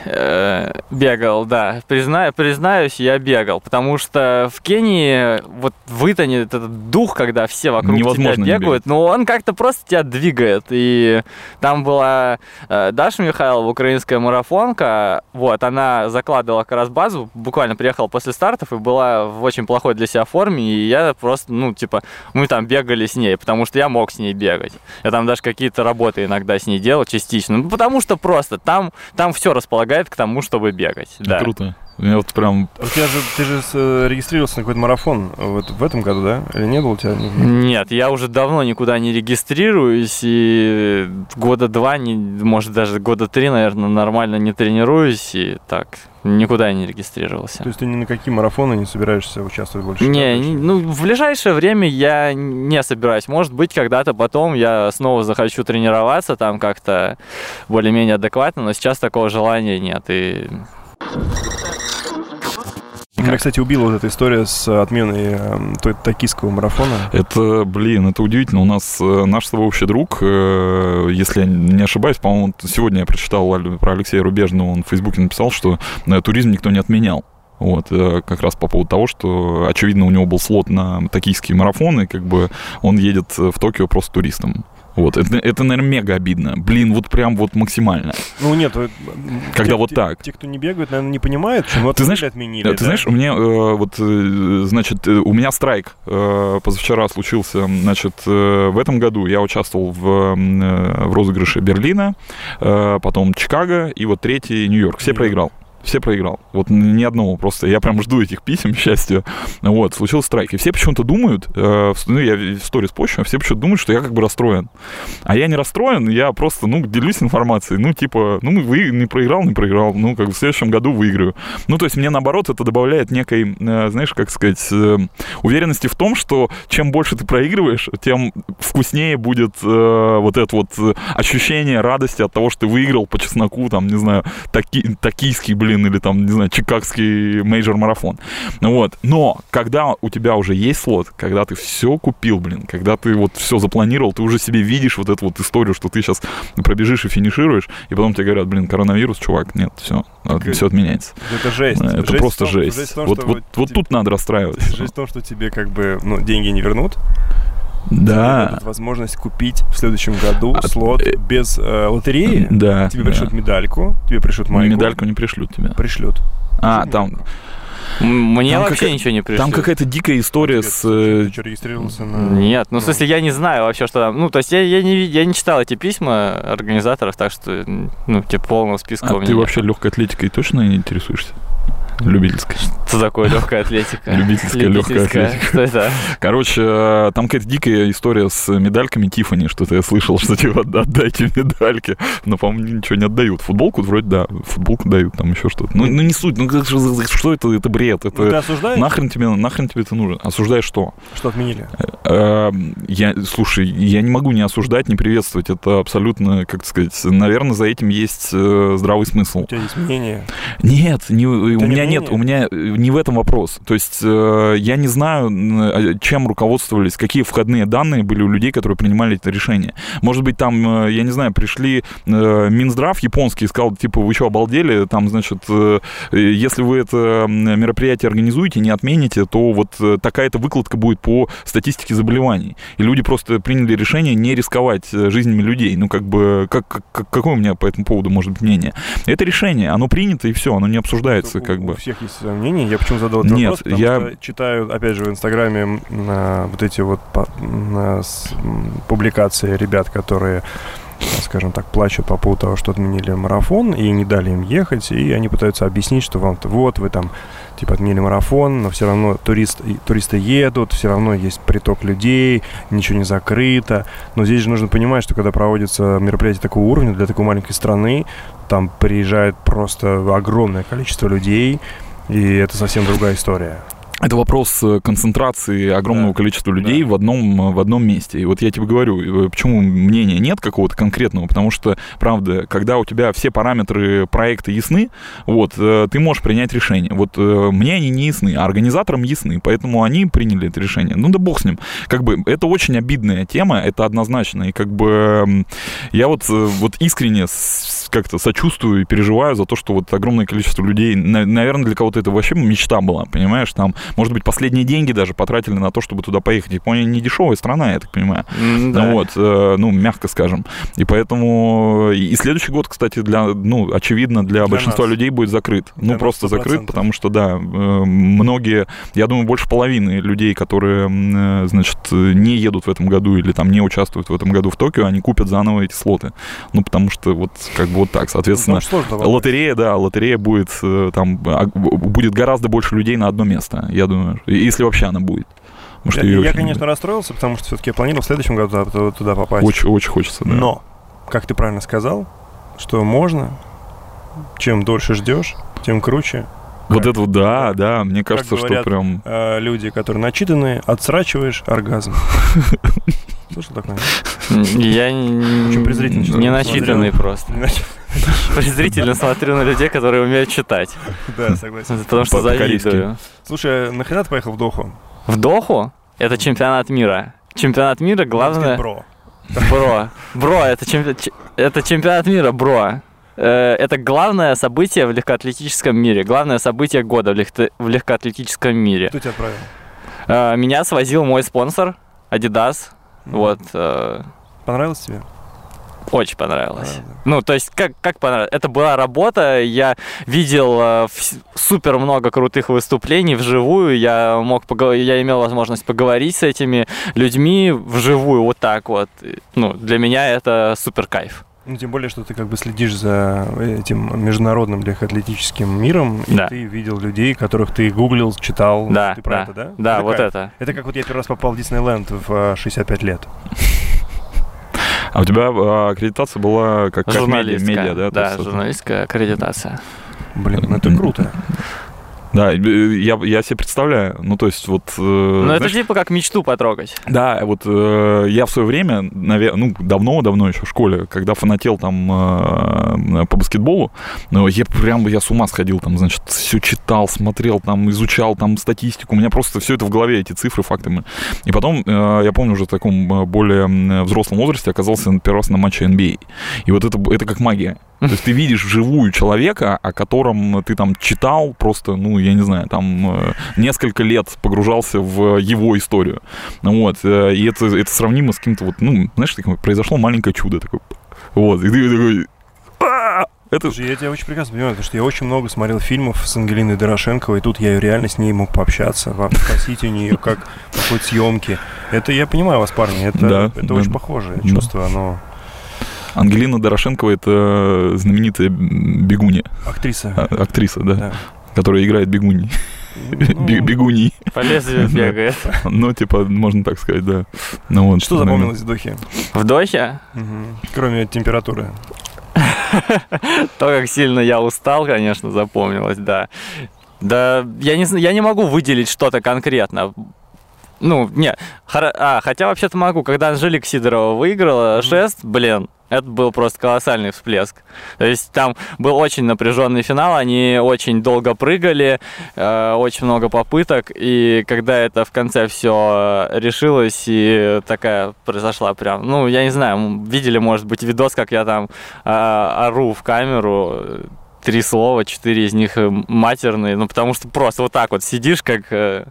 э, бегал, да. Признаю, признаюсь, я бегал. Потому что в Кении вот вытонет этот дух, когда все вокруг Невозможно не тебя бегают. Но он как-то просто тебя двигает. И там была э, Даша Михайлова, украинская марафонка. Вот, она закладывала как раз базу. Буквально приехала после стартов и была в очень плохой для себя форме. И я просто, ну, типа, мы там бегали с ней, потому что я мог с ней бегать. Я там даже какие-то работы иногда с ней делал частично. Ну, потому что просто там, там все располагает к тому, чтобы бегать. Да. Круто. Я вот прям... У тебя же, ты же э, регистрировался на какой-то марафон вот в этом году, да? Или не было у тебя? Нет, я уже давно никуда не регистрируюсь и года два, не, может даже года три, наверное, нормально не тренируюсь и так никуда я не регистрировался. То есть ты ни на какие марафоны не собираешься участвовать больше? Не, не- ну в ближайшее время я не собираюсь. Может быть, когда-то потом я снова захочу тренироваться там как-то более-менее адекватно, но сейчас такого желания нет. И Меня, кстати, убила вот эта история с отменой э, токийского марафона. Это, блин, это удивительно. У нас э, наш с тобой общий друг, э, если я не ошибаюсь, по-моему, сегодня я прочитал про Алексея Рубежного, он в Фейсбуке написал, что э, туризм никто не отменял. Вот, э, как раз по поводу того, что, очевидно, у него был слот на токийские марафоны, как бы он едет э, в Токио просто туристом. Вот, это, это, наверное, мега обидно. Блин, вот прям вот максимально. Ну нет, э, Когда те- вот те- так. Те, кто не бегают, наверное, не понимают, почему Ты знаешь, отменили. Ты да? знаешь, у меня э, вот, э, значит, э, у меня страйк э, позавчера случился, значит, э, в этом году я участвовал в, э, в розыгрыше Берлина, э, потом Чикаго и вот третий Нью-Йорк. Все Нью-Йорк. проиграл. Все проиграл. Вот ни одного просто. Я прям жду этих писем, к счастью. Вот, случился страйк. И все почему-то думают, э, ну, я в сторис пощу, все почему-то думают, что я как бы расстроен. А я не расстроен, я просто, ну, делюсь информацией. Ну, типа, ну, вы не проиграл, не проиграл. Ну, как бы в следующем году выиграю. Ну, то есть мне, наоборот, это добавляет некой, э, знаешь, как сказать, э, уверенности в том, что чем больше ты проигрываешь, тем вкуснее будет э, вот это вот э, ощущение радости от того, что ты выиграл по чесноку, там, не знаю, таки, токийский, блин, или там, не знаю, чикагский мейджор-марафон. Вот. Но когда у тебя уже есть слот, когда ты все купил, блин, когда ты вот все запланировал, ты уже себе видишь вот эту вот историю, что ты сейчас пробежишь и финишируешь, и потом тебе говорят, блин, коронавирус, чувак, нет, все, Так, все отменяется. Это жесть. Это Жесть просто том- жесть. в том, вот, вот, вот тебе- тут надо расстраиваться. Жесть в том, что тебе как бы ну, деньги не вернут. Да. дадут возможность купить в следующем году А, слот э, без э, лотереи. Да. Тебе да. пришлют медальку, тебе пришлют майку. медальку не пришлют тебе. Пришлют. А, Пришлют там, Мне Там вообще ничего не пришло. там какая-то дикая история Ты с... э, ты что, регистрировался на... Нет, ну, в Ну. смысле, я не знаю вообще, что там. Ну, то есть я, я, не, я не читал эти письма организаторов, так что, ну, типа, полного списка у А меня ты нет. вообще легкой атлетикой точно не интересуешься? Любительской. Что такое легкая атлетика? Любительская легкая атлетика. Что это? Короче, э, там какая-то дикая история с медальками Тифани, что-то я слышал, [LAUGHS] что типа «Да, отдайте медальки. Но, по-моему, ничего не отдают. Футболку вроде да, футболку дают, там еще что-то. Ну, ну не суть, ну как же- что это, это бред, Ну, ты это... осуждаешь, Нахрен тебе, нахрен тебе это нужно? Осуждаешь что? что отменили? Э, Я, слушай, я не могу не осуждать, не приветствовать. Это абсолютно, как сказать, наверное, за этим есть э, здравый смысл. У тебя есть мнение? Нет, не, у нет меня нет, у меня э, не в этом вопрос. То есть э, я не знаю, э, чем руководствовались, какие входные данные были у людей, которые принимали это решение. Может быть, там, э, я не знаю, пришли э, Минздрав японский и сказал, типа, вы что, обалдели? Там, значит, э, э, если вы это мероприятие организуете, не отмените, то вот такая-то выкладка будет по статистике заболеваний. И люди просто приняли решение не рисковать жизнями людей. Ну, как бы, как, как- какое у меня по этому поводу может быть мнение? Это решение, оно принято, и все, оно не обсуждается, как бы. Всех есть свое мнение. Я почему задал этот Нет, вопрос? Потому я- что читаю, опять же, в Инстаграме вот эти вот с- публикации ребят, которые скажем так, плачут по поводу того, что отменили марафон и не дали им ехать, и они пытаются объяснить, что вам вот вы там типа отменили марафон, но все равно турист, туристы едут, все равно есть приток людей, ничего не закрыто. Но здесь же нужно понимать, что когда проводится мероприятие такого уровня для такой маленькой страны, там приезжает просто огромное количество людей, и это совсем другая история. Это вопрос э, концентрации огромного Да. количества людей Да. в, одном, э, в одном месте. И вот я тебе говорю, э, почему мнения нет какого-то конкретного, потому что, правда, когда у тебя все параметры проекта ясны, вот, ты можешь принять решение. Вот мне они не ясны, а организаторам ясны, поэтому они приняли это решение. Ну да бог с ним. Как бы это очень обидная тема, это однозначно. И как бы я вот, вот искренне как-то сочувствую и переживаю за то, что вот огромное количество людей, на- наверное, для кого-то это вообще мечта была, понимаешь, там, может быть, последние деньги даже потратили на то, чтобы туда поехать. Япония не дешевая страна, я так понимаю. Да. Ну вот, э, ну, мягко скажем. И поэтому и следующий год, кстати, для, ну, очевидно, для, Для большинства нас. людей будет закрыт. Для ну, просто 100%. закрыт, потому что, да, э, многие, я думаю, больше половины людей, которые, э, значит, не едут в этом году или там не участвуют в этом году в Токио, они купят заново эти слоты. Ну, потому что вот как бы вот так, соответственно, Ну. Лотерея, да, лотерея будет там а, будет гораздо больше людей на одно место, я думаю, если вообще она будет. Что Я, я, конечно, расстроился, потому что все-таки я планировал в следующем году туда, туда попасть. очень, очень хочется, да. Но, как ты правильно сказал, что можно, чем дольше ждешь, тем круче. вот как- это вот, да, да, мне кажется, говорят, что прям Э, люди, которые начитанные, отсрачиваешь оргазм. [LAUGHS] Слышал такое? Я не- Очень презрительно что-то не начитанный просто. [LAUGHS] Презрительно смотрю на людей, которые умеют читать. Да, согласен. Потому что завидую. Слушай, нахрена ты поехал в Доху? В Доху это чемпионат мира. Чемпионат мира, главное... Бро. Бро. Бро, это, чемпи- ч- это чемпионат мира, бро. Э, Это главное событие в легкоатлетическом мире. Главное событие года в, легко- в легкоатлетическом мире. Кто тебя отправил? Э, Меня свозил мой спонсор, Adidas. Вот. э, Понравилось тебе? Очень понравилось. Ну, то есть, как, как понравилось? Это была работа, я видел э, супер много крутых выступлений вживую, я мог поговор- я имел возможность поговорить с этими людьми вживую, вот так вот. Ну, для меня это супер кайф. Ну, тем более, что ты как бы следишь за этим международным легкоатлетическим миром, и Да. ты видел людей, которых ты гуглил, читал. Да, ты про да, это, да? Да, вот кайф. это. Это как вот я первый раз попал в Диснейленд в э, 65 лет. [LAUGHS] А у тебя а, аккредитация была как, как медиа, Журналистская. медиа, да? да, журналистская аккредитация. Блин, ну это круто. Да, э, я, я себе представляю, ну то есть вот... э, Ну, это знаешь, типа как мечту потрогать. Да, вот э, я в свое время, наве- ну, давно-давно еще в школе, когда фанател там э, по баскетболу, ну, я прям, я с ума сходил, там, значит, все читал, смотрел, там, изучал, там, статистику, у меня просто все это в голове, эти цифры, факты. И потом, э, я помню, уже в таком э, более м, взрослом возрасте оказался первый раз на матче NBA. И вот это, это как магия. То есть ты видишь вживую человека, о котором ты там читал просто, ну, я не знаю, там э, несколько лет погружался в его историю. Вот, э, и это, это сравнимо с каким-то вот, ну, знаешь, такое, произошло маленькое чудо такое. Вот, и ты такой... «А!» Это, Слушай, я тебя очень прекрасно понимаю, потому что я очень много смотрел фильмов с Ангелиной Дорошенковой, и тут я реально с ней мог пообщаться, спросить у нее, как проходят съемки. Это я понимаю вас, парни, это, Да, это да. очень похожее Да. чувство, оно Ангелина Дорошенкова это знаменитая бегунья, актриса. а- актриса, да, Да. которая играет бегуней. Ну, Бе- Бегуней. По лезвию бегает. Ну, типа, можно так сказать, да. Ну, вот, Что запомнилось в Дохе? В Дохе Мгм. Кроме температуры. [LAUGHS] То, как сильно я устал, конечно, запомнилось, да. Да, я не, я не могу выделить что-то конкретно. Ну, не, хоро- а, хотя вообще-то могу. Когда Анжелика Сидорова выиграла шест, блин, это был просто колоссальный всплеск. То есть там был очень напряженный финал, они очень долго прыгали, э, очень много попыток, и когда это в конце все решилось, и такая произошла прям, ну, я не знаю, видели, может быть, видос, как я там а, ору в камеру, э, три слова, четыре из них э, матерные, ну, потому что просто вот так вот сидишь, как... э,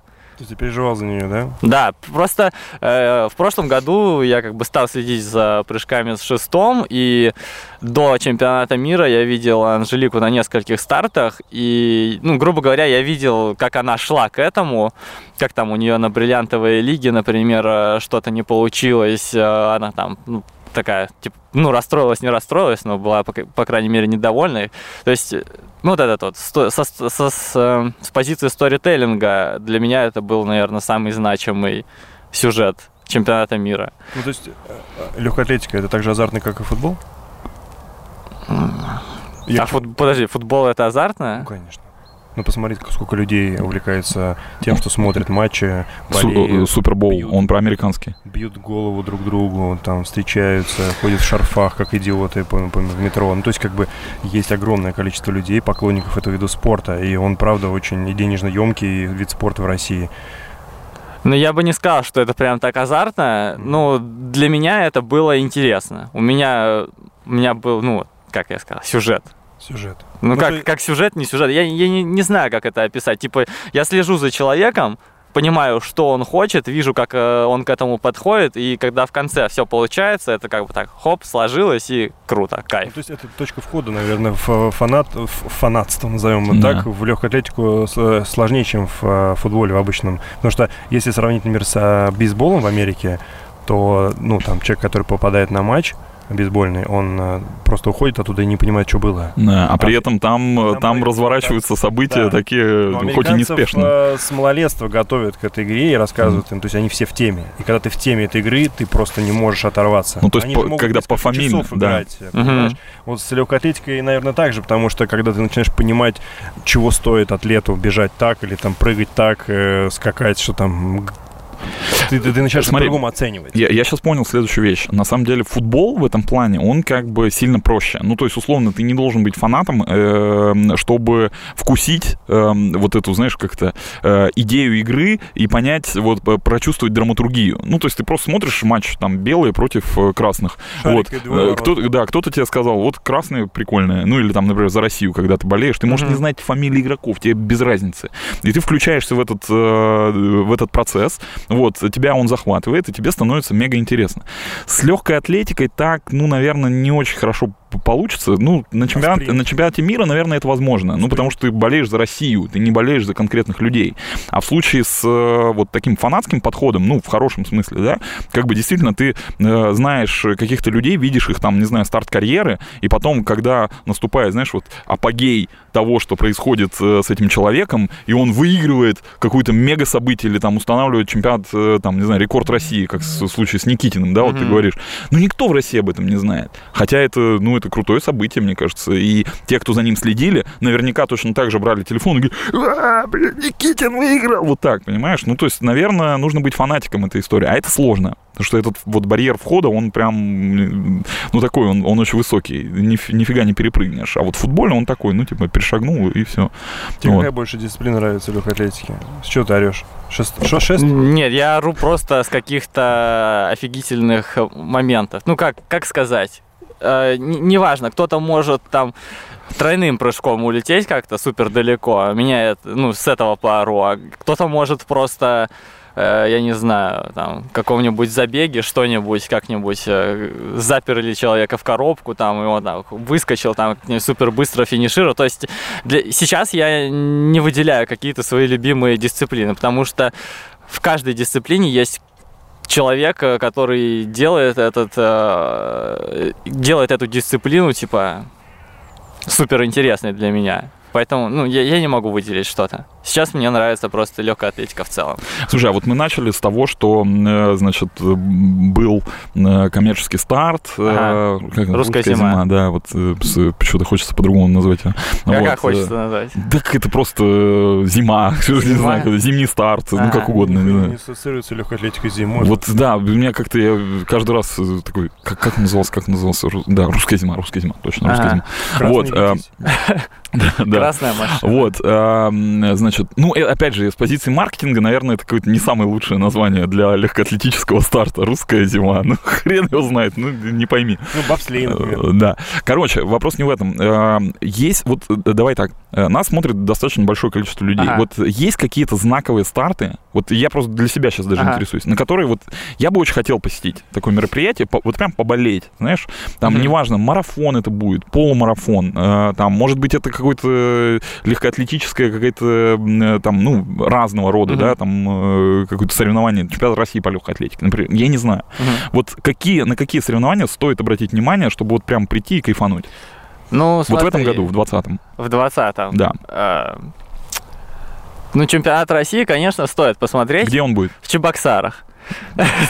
ты переживал за нее, да? да, просто э, в прошлом году я как бы стал следить за прыжками с шестом, и до чемпионата мира я видел Анжелику на нескольких стартах, и, ну, грубо говоря, я видел, как она шла к этому, как там у нее на бриллиантовой лиге, например, э, что-то не получилось, э, она там, ну, такая, типа, ну, расстроилась, не расстроилась, но была, по, по крайней мере, недовольной. То есть, э, ну, вот этот вот, сто- со, со- с, э, с позиции сторителлинга для меня это был, наверное, самый значимый сюжет чемпионата мира. Ну, то есть легкая атлетика это так же азартный, как и футбол? Я а фут- подожди, футбол это азартно? Ну, конечно. Ну, посмотрите, сколько людей увлекается тем, что смотрят матчи, болеют, э, Супербол, бьют. он про американский. бьют голову друг другу, там встречаются, ходят в шарфах, как идиоты по, по- в метро. Ну, то есть, как бы, есть огромное количество людей, поклонников этого вида спорта, и он, правда, очень и денежно емкий вид спорта в России. Ну, я бы не сказал, что это прям так азартно. Ну, для меня это было интересно. У меня, у меня был, ну, как я сказал, сюжет. Сюжет. Ну, Ну, как, ты- как сюжет, не сюжет. Я, я не, не знаю, как это описать. Типа, я слежу за человеком, понимаю, что он хочет, вижу, как э, он к этому подходит, и когда в конце все получается, это как бы так, хоп, сложилось, и круто, Ну, кайф. то есть это точка входа, наверное, в фанат, в фанатство, назовем Да. так, в легкую атлетику с- сложнее, чем в э, футболе в обычном. Потому что если сравнить, например, с э, бейсболом в Америке, то, ну, там, человек, который попадает на матч бейсбольный, он э, просто уходит оттуда и не понимает, что было. Да, а при А, этом там, э, там разворачиваются события да. такие, Но ну, хоть и неспешно. э, с малолетства готовят к этой игре и рассказывают им, то есть они все в теме. И когда ты в теме этой игры, ты просто не можешь оторваться. Ну, то есть Они по- когда пофамильно, часов да. играть, понимаешь? Вот с легкой атлетикой, наверное, так же, потому что когда ты начинаешь понимать, чего стоит атлету бежать так или там прыгать так, э, скакать, что там... Ты, ты- ты начинаешь Смотри, по-другому оценивать. Я, я сейчас понял следующую вещь. На самом деле футбол в этом плане, он как бы сильно проще. Ну, то есть, условно, ты не должен быть фанатом, э, чтобы вкусить э, вот эту, знаешь, как-то э, идею игры и понять, вот, прочувствовать драматургию. Ну, то есть, ты просто смотришь матч, там, белые против э, красных. Шарик вот. Э, кто, да, кто-то тебе сказал, вот красные прикольные. Ну, или там, например, за Россию, когда ты болеешь, ты можешь Мгм. не знать фамилии игроков, тебе без разницы. И ты включаешься в этот, э, в этот процесс, вот, тебя он захватывает, и тебе становится мега интересно. С легкой атлетикой так, ну, наверное, не очень хорошо получится. Ну, на, чемпионат, на чемпионате мира, наверное, это возможно. Ну, потому что ты болеешь за Россию, ты не болеешь за конкретных людей. А в случае с э, вот таким фанатским подходом, ну, в хорошем смысле, да, как бы действительно ты э, знаешь каких-то людей, видишь их там, не знаю, старт карьеры, и потом, когда наступает, знаешь, вот апогей того, что происходит э, с этим человеком, и он выигрывает какое-то мега событие или там устанавливает чемпионат, э, там, не знаю, рекорд России, как в случае с Никитиным, да, вот mm-hmm. ты говоришь. Ну, никто в России об этом не знает. Хотя это, ну, это крутое событие, мне кажется. И те, кто за ним следили, наверняка точно так же брали телефон и говорили, а, блин, Никитин выиграл. Вот так, понимаешь? Ну, то есть, наверное, нужно быть фанатиком этой истории. А это сложно. Потому что этот вот барьер входа, он прям, ну, такой, он, он очень высокий. Ниф, нифига не перепрыгнешь. А вот футбольный он такой, ну, типа, перешагнул и все. Тебе вот. какая больше дисциплина нравится в легкой атлетике? С чего ты орешь? Шест... Шо, шест? Нет, я ору просто с каких-то офигительных моментов. Ну, как, как сказать? Э, неважно, кто-то может там тройным прыжком улететь как-то супер далеко, меня это, ну, с этого пару, а кто-то может просто Э, я не знаю, там, каком-нибудь забеге что-нибудь, как-нибудь э, заперли человека в коробку, там, и он там, выскочил, там, супер быстро финишировал. То есть для... сейчас я не выделяю какие-то свои любимые дисциплины, потому что в каждой дисциплине есть человек, э, который делает этот, делает эту дисциплину, типа, супер интересной для меня. Поэтому, ну, я, я не могу выделить что-то. Сейчас мне нравится просто легкая атлетика в целом. Слушай, а вот мы начали с того, что, э, значит, был э, коммерческий старт. Э, ага. Как, русская, русская зима. зима. Да, вот почему-то хочется по-другому назвать. Как, вот. как хочется назвать? Так это просто зима, [LAUGHS] зима? не знаю, зимний старт, ага. ну как угодно. Не, не ассоциируется легкая атлетика зимой. Вот, да, у меня как-то я каждый раз такой, как, как назывался, как назывался? Да, русская зима, русская зима, точно, русская ага. зима. вот. Красная [LAUGHS] машина. Вот, значит, значит, ну, э, опять же, с позиции маркетинга, наверное, это какое-то не самое лучшее название для легкоатлетического старта. Русская зима. Ну, [LAUGHS] хрен его знает, ну, не пойми. Ну, бобслей, например. Э, да. Короче, вопрос не в этом. Э, есть, вот, давай так, нас смотрит достаточно большое количество людей. Ага. Вот есть какие-то знаковые старты, вот я просто для себя сейчас даже ага. интересуюсь, на которые вот я бы очень хотел посетить такое мероприятие, вот прям поболеть, знаешь, там угу. неважно, марафон это будет, полумарафон, там, может быть, это какое-то легкоатлетическое какая-то Э, там, ну, разного рода, uh-huh. да, там, э, какое-то соревнование, чемпионат России по легкой атлетике, например, я не знаю. Uh-huh. Вот какие, на какие соревнования стоит обратить внимание, чтобы вот прям прийти и кайфануть? Ну, смотри, вот в этом году, в 20-м. В 20-м? Да. А, ну, чемпионат России, конечно, стоит посмотреть. Где он будет? В Чебоксарах.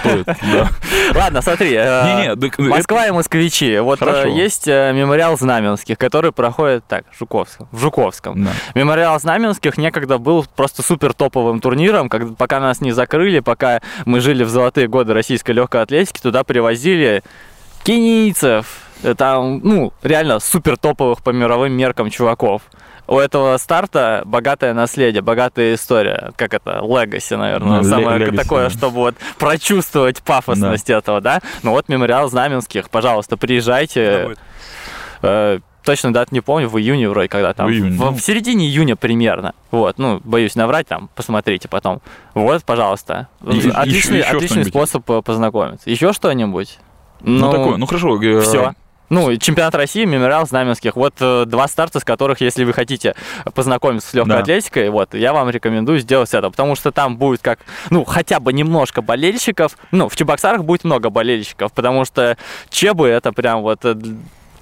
Стоит, [LAUGHS] да. Ладно, смотри. Э, Москва и москвичи. Вот э, есть э, мемориал Знаменских, который проходит так, в Жуковском. В Жуковском. Мемориал Знаменских некогда был просто супер топовым турниром, пока нас не закрыли, пока мы жили в золотые годы российской легкой атлетики, туда привозили кенийцев, там, ну, реально супер топовых по мировым меркам чуваков у этого старта богатое наследие, богатая история. Как это? Легаси, наверное. Ну, самое legacy, такое, да. чтобы вот прочувствовать пафосность да. этого, да? Ну вот мемориал Знаменских, пожалуйста, приезжайте. Э, точно дату не помню, в июне вроде, когда там. В, июне. в, в середине июня примерно. Вот, ну, боюсь наврать там, посмотрите потом. Вот, пожалуйста. И, отличный еще, еще отличный способ э, познакомиться. Еще что-нибудь? Ну, ну такое, ну хорошо. Э, Все. Ну, чемпионат России, мемориал Знаменских. Вот э, два старта, с которых, если вы хотите познакомиться с легкой да. атлетикой, вот, я вам рекомендую сделать это, потому что там будет как, ну, хотя бы немножко болельщиков. Ну, в Чебоксарах будет много болельщиков, потому что Чебы это прям вот э,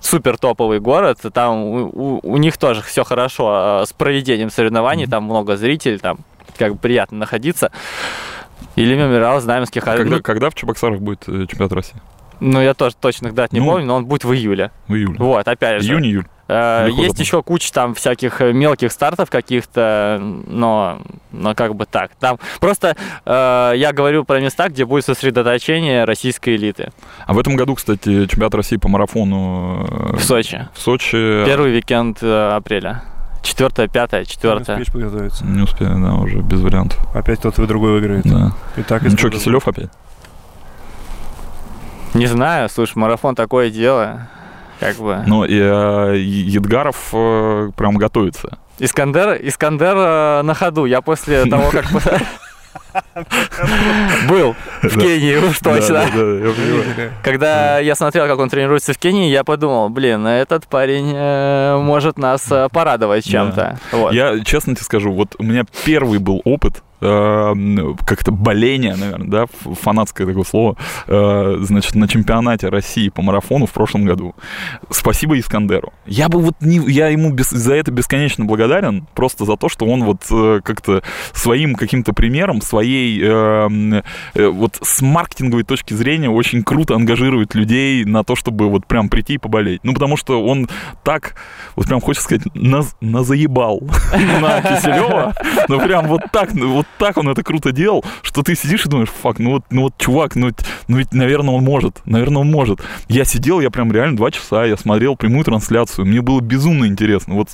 супер топовый город, там у, у, у них тоже все хорошо э, с проведением соревнований, mm-hmm. там много зрителей, там как бы приятно находиться. Или мемориал Знаменских. Когда, ну, когда в Чебоксарах будет чемпионат России? Ну, я тоже точных дат не ну, помню, но он будет в июле. В июле. Вот, опять же. Июнь-июль. Э, есть еще куча там всяких э, мелких стартов каких-то, но, но как бы так. Там просто э, я говорю про места, где будет сосредоточение российской элиты. А в этом году, кстати, чемпионат России по марафону э, в Сочи. В Сочи. Первый уикенд апреля. Четвертое, пятое, четвертое. Не успеешь подготовиться. Не успею, да, уже без вариантов. Опять кто-то вы другой выиграет. Да. И так, ну что, Киселев опять? Не знаю, слушай, марафон такое дело. Как бы. Ну, и э, Едгаров э, прям готовится. Искандер, Искандер э, на ходу. Я после того, как [LAUGHS] Был в Кении, уж точно. Когда я смотрел, как он тренируется в Кении, я подумал, блин, этот парень э, может нас э, порадовать чем-то. Я честно тебе скажу, вот у меня первый был опыт как-то боление, наверное, да, фанатское такое слово, э, значит, на чемпионате России по марафону в прошлом году. Спасибо Искандеру. Я бы вот не, я ему без- за это бесконечно благодарен, просто за то, что он вот э, как-то своим каким-то примером, своей э, м, э, вот с маркетинговой точки зрения очень круто ангажирует людей на то, чтобы вот прям прийти и поболеть. Ну, потому что он так, вот прям хочется сказать, наз- назаебал [LAUGHS] на Киселева. Ну, прям вот так, ну, вот так он это круто делал, что ты сидишь и думаешь, фак, ну вот, ну вот, чувак, ну, ведь- ну ведь, наверное, он может, наверное, он может. Я сидел, я прям реально два часа, я смотрел прямую трансляцию, мне было безумно интересно. Вот,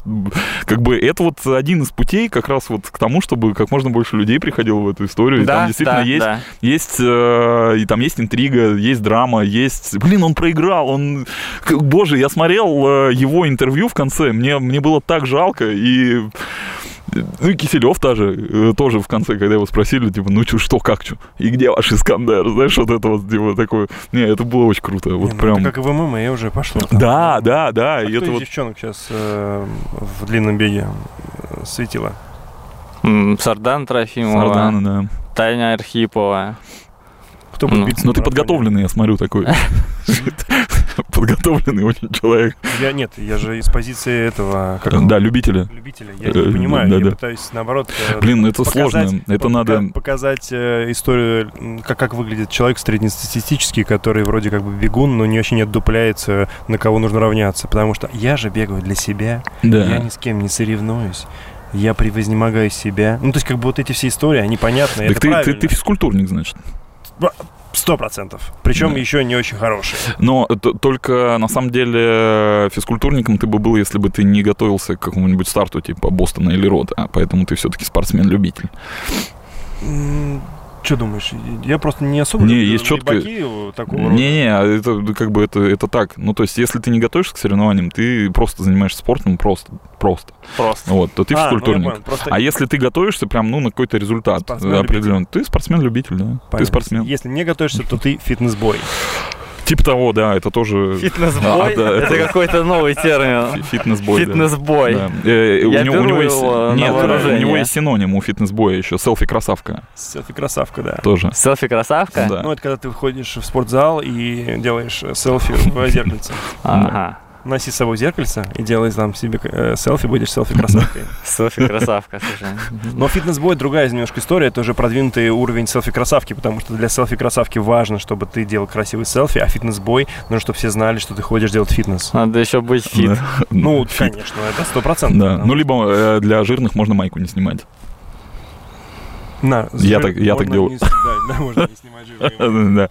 как бы, это вот один из путей как раз вот к тому, чтобы как можно больше людей приходило в эту историю. И Да, там действительно да, есть да. есть, э, и там есть интрига, есть драма, есть... Блин, он проиграл, он... Боже, я смотрел э, его интервью в конце, мне, мне было так жалко, и... Ну и Киселев тоже, э, тоже в конце, когда его спросили, типа, ну чё, что, как, чё? И где ваш Искандер? Знаешь, вот это вот, типа, такое... Не, это было очень круто, вот Не, ну, прям... это как и в ММА уже пошло. там. Да, да, да, А и кто это из вот... девчонок сейчас э, в длинном беге э, светила? Сардан Трофимова, Сардана, да. Таня Архипова. Кто Ну, будет Ну на ты подготовленный, я смотрю, такой. [LAUGHS] [LAUGHS] Подготовленный очень человек. Я нет, я же из позиции этого как Да, любители. любителя. Я Э, не понимаю, да, я да. пытаюсь наоборот. э, Блин, это показать- сложно. Это надо... показать э, историю, как, как выглядит человек среднестатистический, который вроде как бы бегун, но не очень отдупляется, на кого нужно равняться. Потому что я же бегаю для себя, я Да. ни с кем не соревнуюсь. Я превознемогаю себя. Ну, то есть, как бы вот эти все истории, они понятны. Так это ты, ты, правильно. ты физкультурник, значит. Сто процентов. Причем Да. еще не очень хороший. Но т- только на самом деле физкультурником ты бы был, если бы ты не готовился к какому-нибудь старту типа Бостона или Рода. А поэтому ты все-таки спортсмен-любитель. Что думаешь? Я просто не особо Не, есть лейбаки такого рода. Не-не, а это как бы это, это так. Ну, то есть, если ты не готовишься к соревнованиям, ты просто занимаешься спортом просто. Просто. Просто. Вот, то ты А, ну, физкультурник. понял. Просто А если ты готовишься прям, ну, на какой-то результат определенный, ты спортсмен-любитель, да. Ты понятно. спортсмен. Если не готовишься, то ты фитнес-бой. Типа того, да, это тоже Фитнес-бой? А, да, это это- какой-то новый термин. фи- фитнес-бой. да. Фитнес-бой. Да. Э, Я у, него, у беру него есть, нет, у него есть синоним у фитнес-боя еще, селфи-красавка Селфи-красавка, да. тоже. Селфи-красавка? Да. Ну, это когда ты выходишь в спортзал и делаешь э, селфи в зеркальце. Ага. Носи с собой зеркальце и делай там себе э, селфи, будешь селфи-красавкой. [LAUGHS] Селфи-красавка, слушай. Но fitness boy другая немножко история, это уже продвинутый уровень селфи-красавки, потому что для селфи-красавки важно, чтобы ты делал красивый селфи, а fitness boy нужно, чтобы все знали, что ты ходишь делать фитнес. Надо еще быть fit. [LAUGHS] Ну, конечно, это сто процентов. Да. Ну, либо э, для жирных можно майку не снимать. На, Я так- я так делаю. не Да, да, можно не снимать жир. [LAUGHS] Да.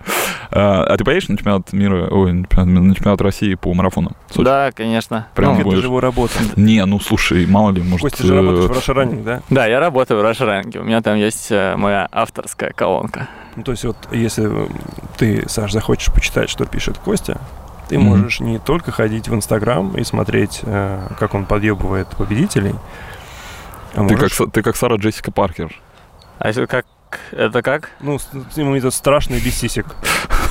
А а ты поедешь на чемпионат мира, ой, на чемпионат, на чемпионат России по марафону? Сочи? Да, конечно. Прям Ну, будешь? же его работа. Не, ну слушай, мало ли, может... Костя же работаешь в э, Russia Running, да? Да, я работаю в Рашранге. У меня там есть э, моя авторская колонка. Ну, то есть вот если э, ты, Саш, захочешь почитать, что пишет Костя, ты можешь не только ходить в Инстаграм и смотреть, э, как он подъебывает победителей, а Ты как, можешь, Са- ты как Сара Джессика Паркер. А это как? Это как? ну, с- ним этот страшный без сисек.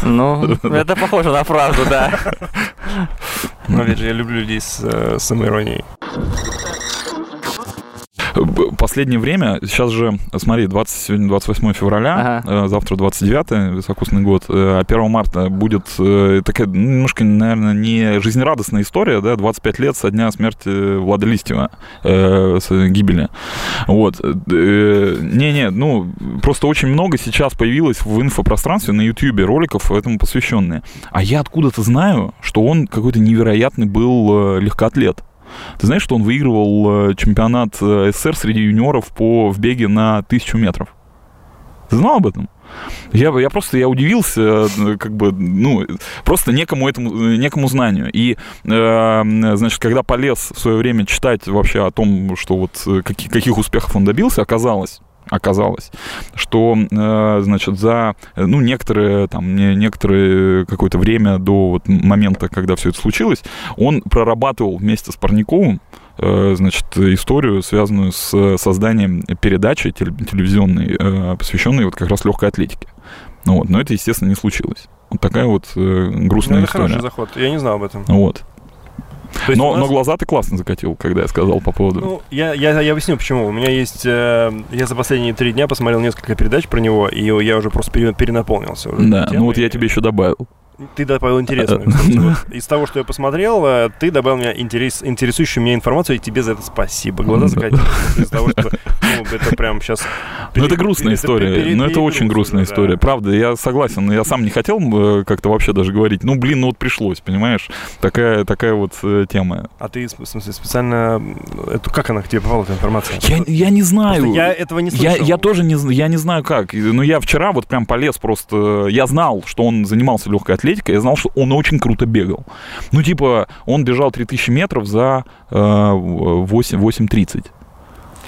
Ну, [LAUGHS] это похоже на правду, да. Но опять же, я люблю людей с э, самоиронией. Последнее время, сейчас же, смотри, 20, сегодня 28 февраля, э, завтра 29 високосный год, э, а 1 марта будет э, такая немножко, наверное, не жизнерадостная история, да, 25 лет со дня смерти Влада Листьева, э, с гибели. Вот. Э, Не-не, ну, просто очень много сейчас появилось в инфопространстве на Ютьюбе роликов этому посвященные. А я откуда-то знаю, что он какой-то невероятный был э, легкоатлет. Ты знаешь, что он выигрывал э, чемпионат э, СССР среди юниоров по в беге на тысячу метров? Ты знал об этом? Я, я просто я удивился, э, как бы, ну, просто некому этому, некому знанию. И, э, значит, когда полез в свое время читать вообще о том, что вот э, каки- каких успехов он добился, оказалось, оказалось, что, э, значит, за, э, ну, некоторые, там, не- некоторое какое-то время до вот момента, когда все это случилось, он прорабатывал вместе с Парниковым э, значит, историю, связанную с созданием передачи телевизионной, посвященной вот как раз легкой атлетике. Ну вот, но это, естественно, не случилось. Вот такая вот э, грустная ну, это история. хороший заход. Я не знал об этом. Вот. Есть но, нас- но глаза ты классно закатил, когда я сказал по поводу. Ну, я, я, я объясню, почему. У меня есть... э, я за последние три дня посмотрел несколько передач про него, и я уже просто пере- перенаполнился. Уже да, этой ну вот темой. я тебе еще добавил. Ты добавил интересную. кстати. Вот Из того, что я посмотрел, э, ты добавил меня интерес, интересующую меня информацию, и тебе за это спасибо. Глаза закатились. Из-за того, что ну, это прям сейчас... Ну, это грустная история. Ну, это очень грустная история. Правда, я согласен. Я сам не хотел э, как-то вообще даже говорить. Ну, блин, ну вот пришлось, понимаешь? Такая, такая вот э, тема. А ты, в смысле, специально... Это, как она к тебе попала, эта информация? Я, я не знаю. Я этого не Я, слышал. я тоже не, я не знаю как. И, Ну, я вчера вот прям полез просто... Я знал, что он занимался легкой атлетикой, я знал, что он очень круто бегал. Ну, типа, он бежал 3000 метров за э, 8, 8.30.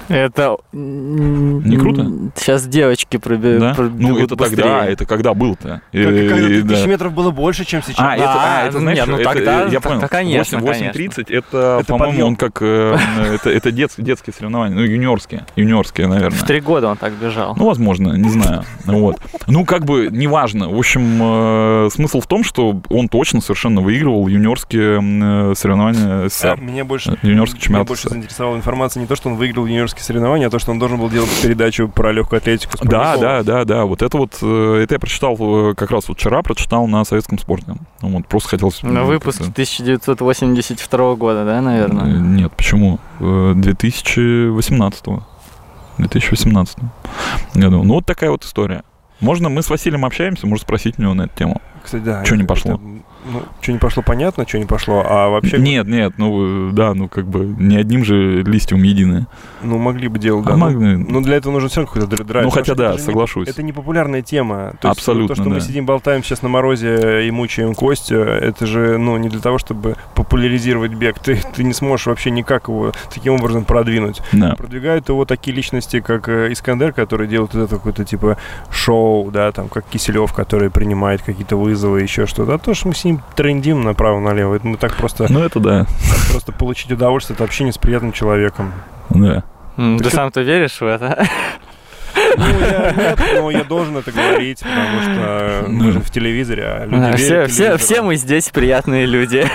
Это... Не круто? Сейчас девочки пробе- Да? пробегут Ну, это быстрее. тогда, это когда был-то? Э, когда э, 3000 да. метров было больше, чем сейчас. А, это, а, А, это, ну, знаешь, нет, ну это, тогда- э, я понял. конечно, 8, 8.30 это, Это по-моему, подъем. он как, э, это, это дет- детские соревнования, ну, юниорские, юниорские, наверное. В три года он так бежал. Ну, возможно, не знаю. Вот. Ну, как бы, неважно. В общем, э, смысл в том, что он точно совершенно выигрывал юниорские э, соревнования СССР. меня больше, Юниорский меня чемпионат больше СССР. заинтересовала информация не то, что он выиграл юниорские соревнования, а то, что он должен был делать передачу про легкую атлетику. Да, да, да, да. Вот это вот, э, это я прочитал э, как раз вот вчера, прочитал на советском спорте. Ну, вот, просто хотелось... На выпуске как-то- 1982 года, да, Э, наверное? Нет, почему? Э, 2018 2018 году. Ну, вот такая вот история. Можно, мы с Василием общаемся, можно спросить у него на эту тему. Кстати, да. Чё не пошло? это, ну, что не пошло, понятно, что не пошло, а вообще... Нет, нет, ну, э, да, ну, как бы не одним же листьем единое. Ну, могли бы делать, да. А ну, могли- Ну, для этого нужен все равно какой-то др- драйв. Ну, хотя да, это же не- соглашусь. это не популярная тема. То есть, Абсолютно, То, что мы да. сидим, болтаем сейчас на морозе и мучаем Костю, это же, ну, не для того, чтобы популяризировать бег. Ты, ты не сможешь вообще никак его таким образом продвинуть. Да. Продвигают его такие личности, как э, Искандер, который делает это какое-то типа шоу, да, там, как Киселев, который принимает какие-то вызовы, еще что-то. А то, что мы с ним трендим направо-налево, это мы так просто, Ну, это да, просто получить удовольствие от общения с приятным человеком. да. Ты Так сам-то веришь в это? Ну, я, нет, но я должен это говорить, потому что э, мы Ну. же в телевизоре, а люди Да, верят все, все, все мы здесь приятные люди.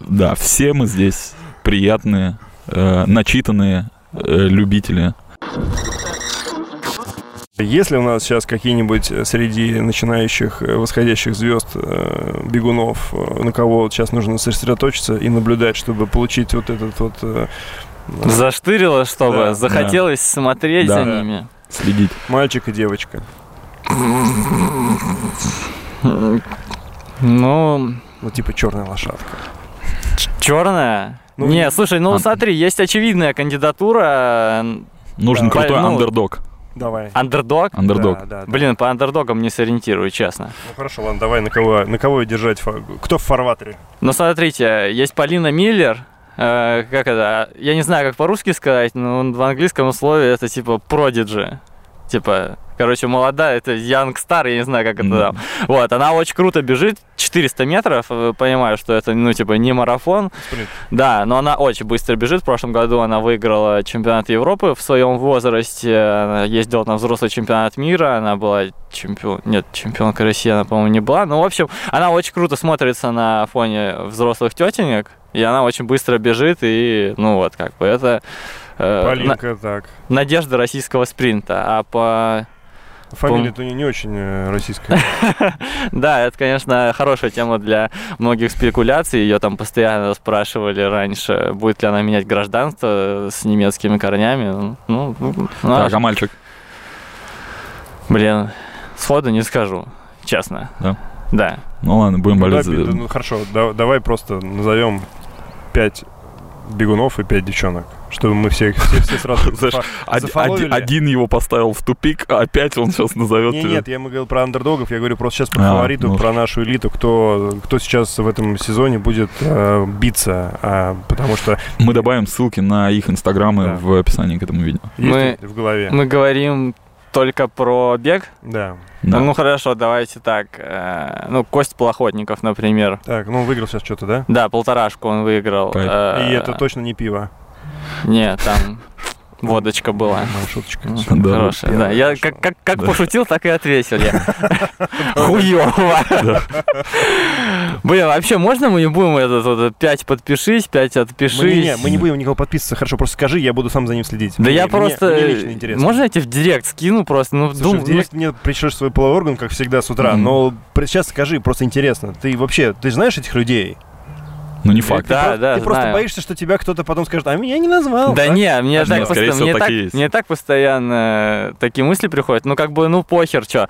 Да, все мы здесь приятные, э, начитанные э, любители. Если у нас сейчас какие-нибудь э, среди начинающих э, восходящих звезд э, бегунов, на кого сейчас нужно сосредоточиться и наблюдать, чтобы получить вот этот вот... Заштырило, чтобы Да, захотелось смотреть Да. за ними. Следить. Мальчик и девочка. Ну, Ну, типа черная лошадка. черная. Ну, не, не- слушай, ну А. смотри, есть очевидная кандидатура. Нужен Да. крутой Ну, андердог. Давай. Андердог. Андердог. Да, да, да. Блин, по андердогам не сориентирую, честно. Ну хорошо, ладно, давай на кого, на кого держать? Кто в фарватере? Ну, смотрите, есть Полина Миллер. э, как это? Я не знаю, как по-русски сказать, но в английском слове это типа продиджи. Типа, короче, молодая, это Young Star, я не знаю, как это там. Вот, она очень круто бежит, 400 метров, э, понимаю, что это, ну, типа, не марафон. Спринт. Да, но она очень быстро бежит. В прошлом году она выиграла чемпионат Европы в своем возрасте. Она ездила на взрослый чемпионат мира. Она была чемпион... Нет, чемпионка России она, по-моему, не была. Ну, в общем, она очень круто смотрится на фоне взрослых тетенек. И она очень быстро бежит. И, ну, вот, как бы, это... э, Полинка, так. на- надежда российского спринта. А по... Фамилия-то не, не очень э, российская. [LAUGHS] Да, это, конечно, хорошая тема для многих спекуляций. Ее там постоянно спрашивали раньше, будет ли она менять гражданство с немецкими корнями. Ну, ну, ну, Так, а, а мальчик? блин, сходу не скажу, честно. Да? Да. Ну ладно, будем Ну, болеть. да, ну, хорошо, да- давай просто назовем пять бегунов и пять девчонок, чтобы мы все, все, все сразу [LAUGHS] Знаешь, один, один его поставил в тупик, а опять он сейчас назовет Не, тебя. нет, я мы говорил про андердогов, я говорю просто сейчас про А, фаворитов, ну. про нашу элиту, кто, кто сейчас в этом сезоне будет э, биться, а, потому что Мы добавим ссылки на их инстаграмы Да. в описании к этому видео. есть Мы- в голове. Мы говорим только про бег. Да. Да. Ну хорошо, давайте так. э, Ну, Кость Плохотников, например. Так, ну выиграл сейчас что-то, да? Да, полторашку он выиграл. Э, И это точно не пиво. Нет, там [LAUGHS] водочка была. Шуточка. Ну, Да. Хорошая, да. Я как, как, как Да. пошутил, так и ответил я. [LAUGHS] Хуёво. Блин, вообще можно мы не будем этот вот 5 подпишись, 5 отпишись? Мы, не, не, мы не будем никого подписываться, хорошо, просто скажи, я буду сам за ним следить. Да я просто... Можно я тебе в директ скину просто? Ну, Слушай, в директ мне пришлешь свой половой орган, как всегда, с утра. Но сейчас скажи, просто интересно. Ты вообще, ты знаешь этих людей? Ну, не факт. Да, ты да, Ты просто знаю. боишься, что тебя кто-то потом скажет, а меня не назвал. Да не, мне так, всего, мне, так так, и есть. мне так постоянно такие мысли приходят. Ну, как бы, ну, похер, чё.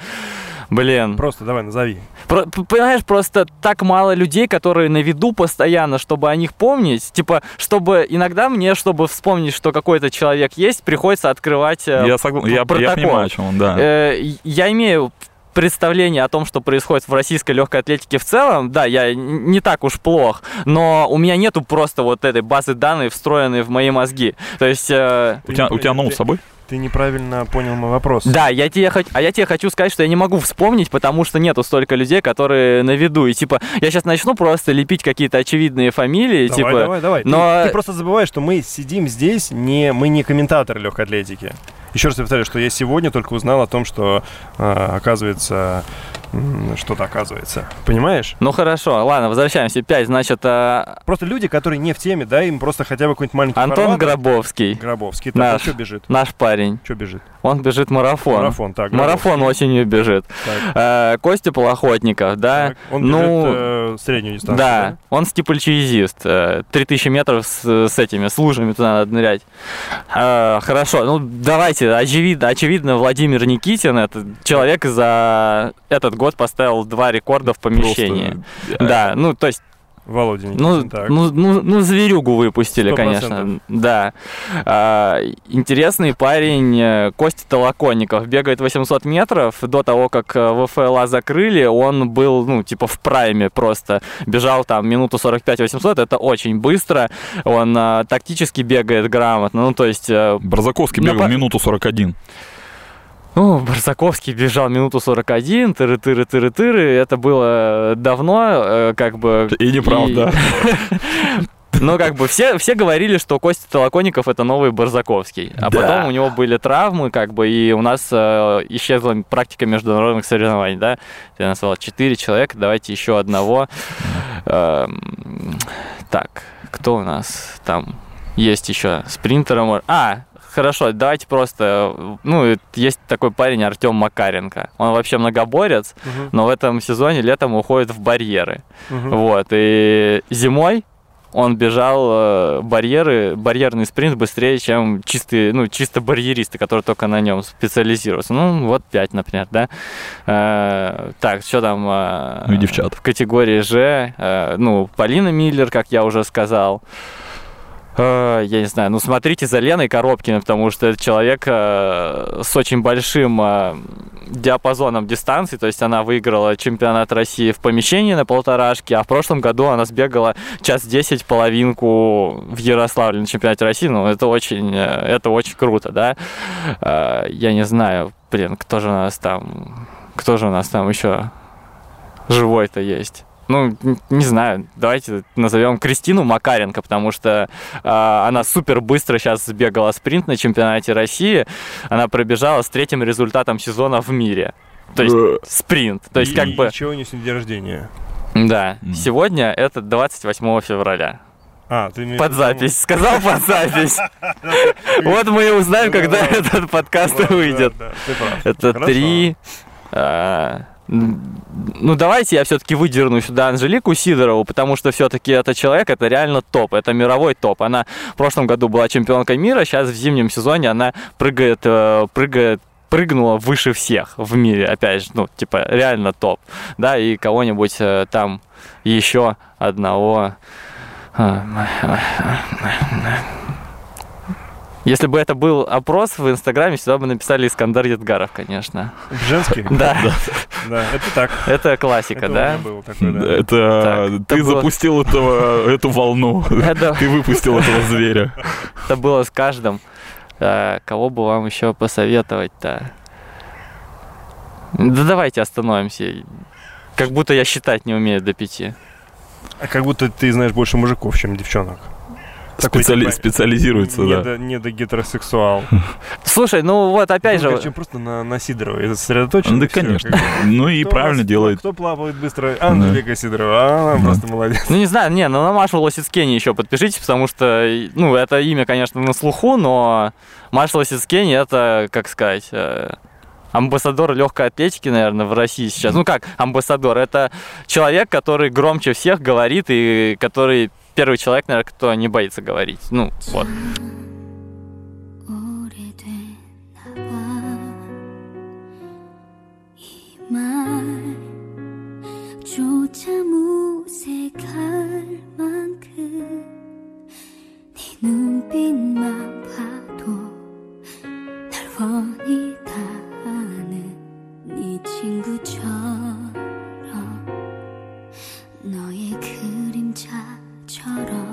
Блин. Просто давай, назови. Про- понимаешь, просто так мало людей, которые на виду постоянно, чтобы о них помнить. Типа, чтобы иногда мне, чтобы вспомнить, что какой-то человек есть, приходится открывать э, Я, согла- я, я протокол. понимаю, о чем он, да. Э, я имею представление о том, что происходит в российской легкой атлетике в целом, да, я не так уж плох, но у меня нету просто вот этой базы данных, встроенной в мои мозги. То есть, э, У тебя, у тебя ноут с собой? Ты неправильно понял мой вопрос. да, я тебе, а я тебе хочу сказать, что я не могу вспомнить, потому что нету столько людей, которые на виду. И типа, я сейчас начну просто лепить какие-то очевидные фамилии, Давай, типа, давай, давай. Ты- но- Ты, просто забываешь, что мы сидим здесь, не, мы не комментаторы легкой атлетики. Еще раз повторяю, что я сегодня только узнал о том, что а, оказывается что-то оказывается. Понимаешь? Ну хорошо, ладно, возвращаемся. 5, значит, э, Просто люди, которые не в теме, дай им просто хотя бы какой-нибудь маленький Антон формат. Гробовский, Гробовский. Так, Наш. а что бежит? наш парень. Что бежит? Он бежит марафон. Марафон, так. Марафон Гробовский. осенью бежит. Так, Э, Костя Полохотников, да? так. Он бежит ну, э, среднюю дистанцию, Да, он стипульчиезист. Э, 3000 метров с, с этими, с лужами туда надо нырять. Э, Хорошо, ну давайте, очевидно, очевидно, Владимир Никитин, это человек за этот год поставил два рекорда в помещении. Просто, э, Да, ну то есть, Володя ну, так. ну, ну, ну, зверюгу выпустили, Сто конечно. процентов. Да. А, интересный парень э, Костя Толоконников бегает 800 метров. До того, как э, ВФЛА закрыли, он был, ну, типа в прайме просто. Бежал там минуту 45-800, это очень быстро. Он э, тактически бегает грамотно. Ну, то есть... Барзаковский Ну, бегал по- минуту 41. Ну, Барсаковский бежал минуту 41, тыры-тыры-тыры-тыры. Это было давно, э, как бы... И неправда. Ну, как бы все, все говорили, что Костя Толоконников это новый Барзаковский. А Да. потом у него были травмы, как бы, и у нас э, исчезла практика международных соревнований, да? Ты назвал 4 человека, давайте еще одного. Эм, так, кто у нас там есть еще? Спринтера. мож- А, Хорошо, давайте просто, ну, есть такой парень Артем Макаренко. Он вообще многоборец, Мгм, но в этом сезоне летом уходит в барьеры. мгм. Вот, и зимой он бежал э, барьеры, барьерный спринт быстрее, чем чистые, ну, чисто барьеристы, которые только на нем специализируются. Ну, вот 5, например, да. Э, так, что там? э, Ну и девчат. В категории Ж, э, ну, Полина Миллер, как я уже сказал. Э, Я не знаю, ну смотрите за Леной Коробкиной, потому что это человек э, с очень большим э, диапазоном дистанции, то есть она выиграла чемпионат России в помещении на полторашке, а в прошлом году она сбегала час 10 половинку в Ярославле на чемпионате России, ну это очень, это очень круто, да. Я не знаю, блин, кто же у нас там, кто же у нас там еще живой-то есть? Ну, не знаю, давайте назовем Кристину Макаренко, потому что э, она супер быстро сейчас сбегала спринт на чемпионате России. Она пробежала с третьим результатом сезона в мире. То есть Э, спринт. То есть как и бы... чего у нее сегодня день рождения? Да, Мгм. сегодня это 28 февраля. А, ты имеешь Под в виду- запись. Сказал под запись. [LAUGHS] Вот мы и узнаем, когда этот подкаст выйдет. Это три. Ну, давайте я все-таки выдерну сюда Анжелику Сидорову, потому что все-таки это человек, это реально топ, это мировой топ. Она в прошлом году была чемпионкой мира, сейчас в зимнем сезоне она прыгает, э, прыгает прыгнула выше всех в мире, опять же, ну, типа, реально топ, да, и кого-нибудь э, там еще одного если бы это был опрос в Инстаграме, сюда бы написали Искандар Едгаров, конечно. Женский? Да, Да, это так. это классика, да? Это ты запустил эту волну. Это, Ты выпустил этого зверя. это было с каждым. А, Кого бы вам еще посоветовать-то? Да давайте остановимся. Как будто я считать не умею до пяти. А как будто ты знаешь больше мужиков, чем девчонок. Такой, Специали... типа, [LAUGHS] специализируется, не да. До, не до гетеросексуал. [LAUGHS] Слушай, ну вот опять ну, же... Чем просто на, на Сидорова сосредоточен. Да, конечно. [LAUGHS] Ну и правильно делает. Кто плавает быстро? Анжелика Сидорова. Она просто молодец. Ну не знаю, не, ну на Машу Лосицкени еще подпишитесь, потому что, ну, это имя, конечно, на слуху, но Маша Лосицкени это, как сказать, э, амбассадор легкой атлетики, наверное, в России сейчас. Ну как амбассадор? Это человек, который громче всех говорит и который первый человек, наверное, кто не боится говорить. Ну, вот. 너의 것처럼.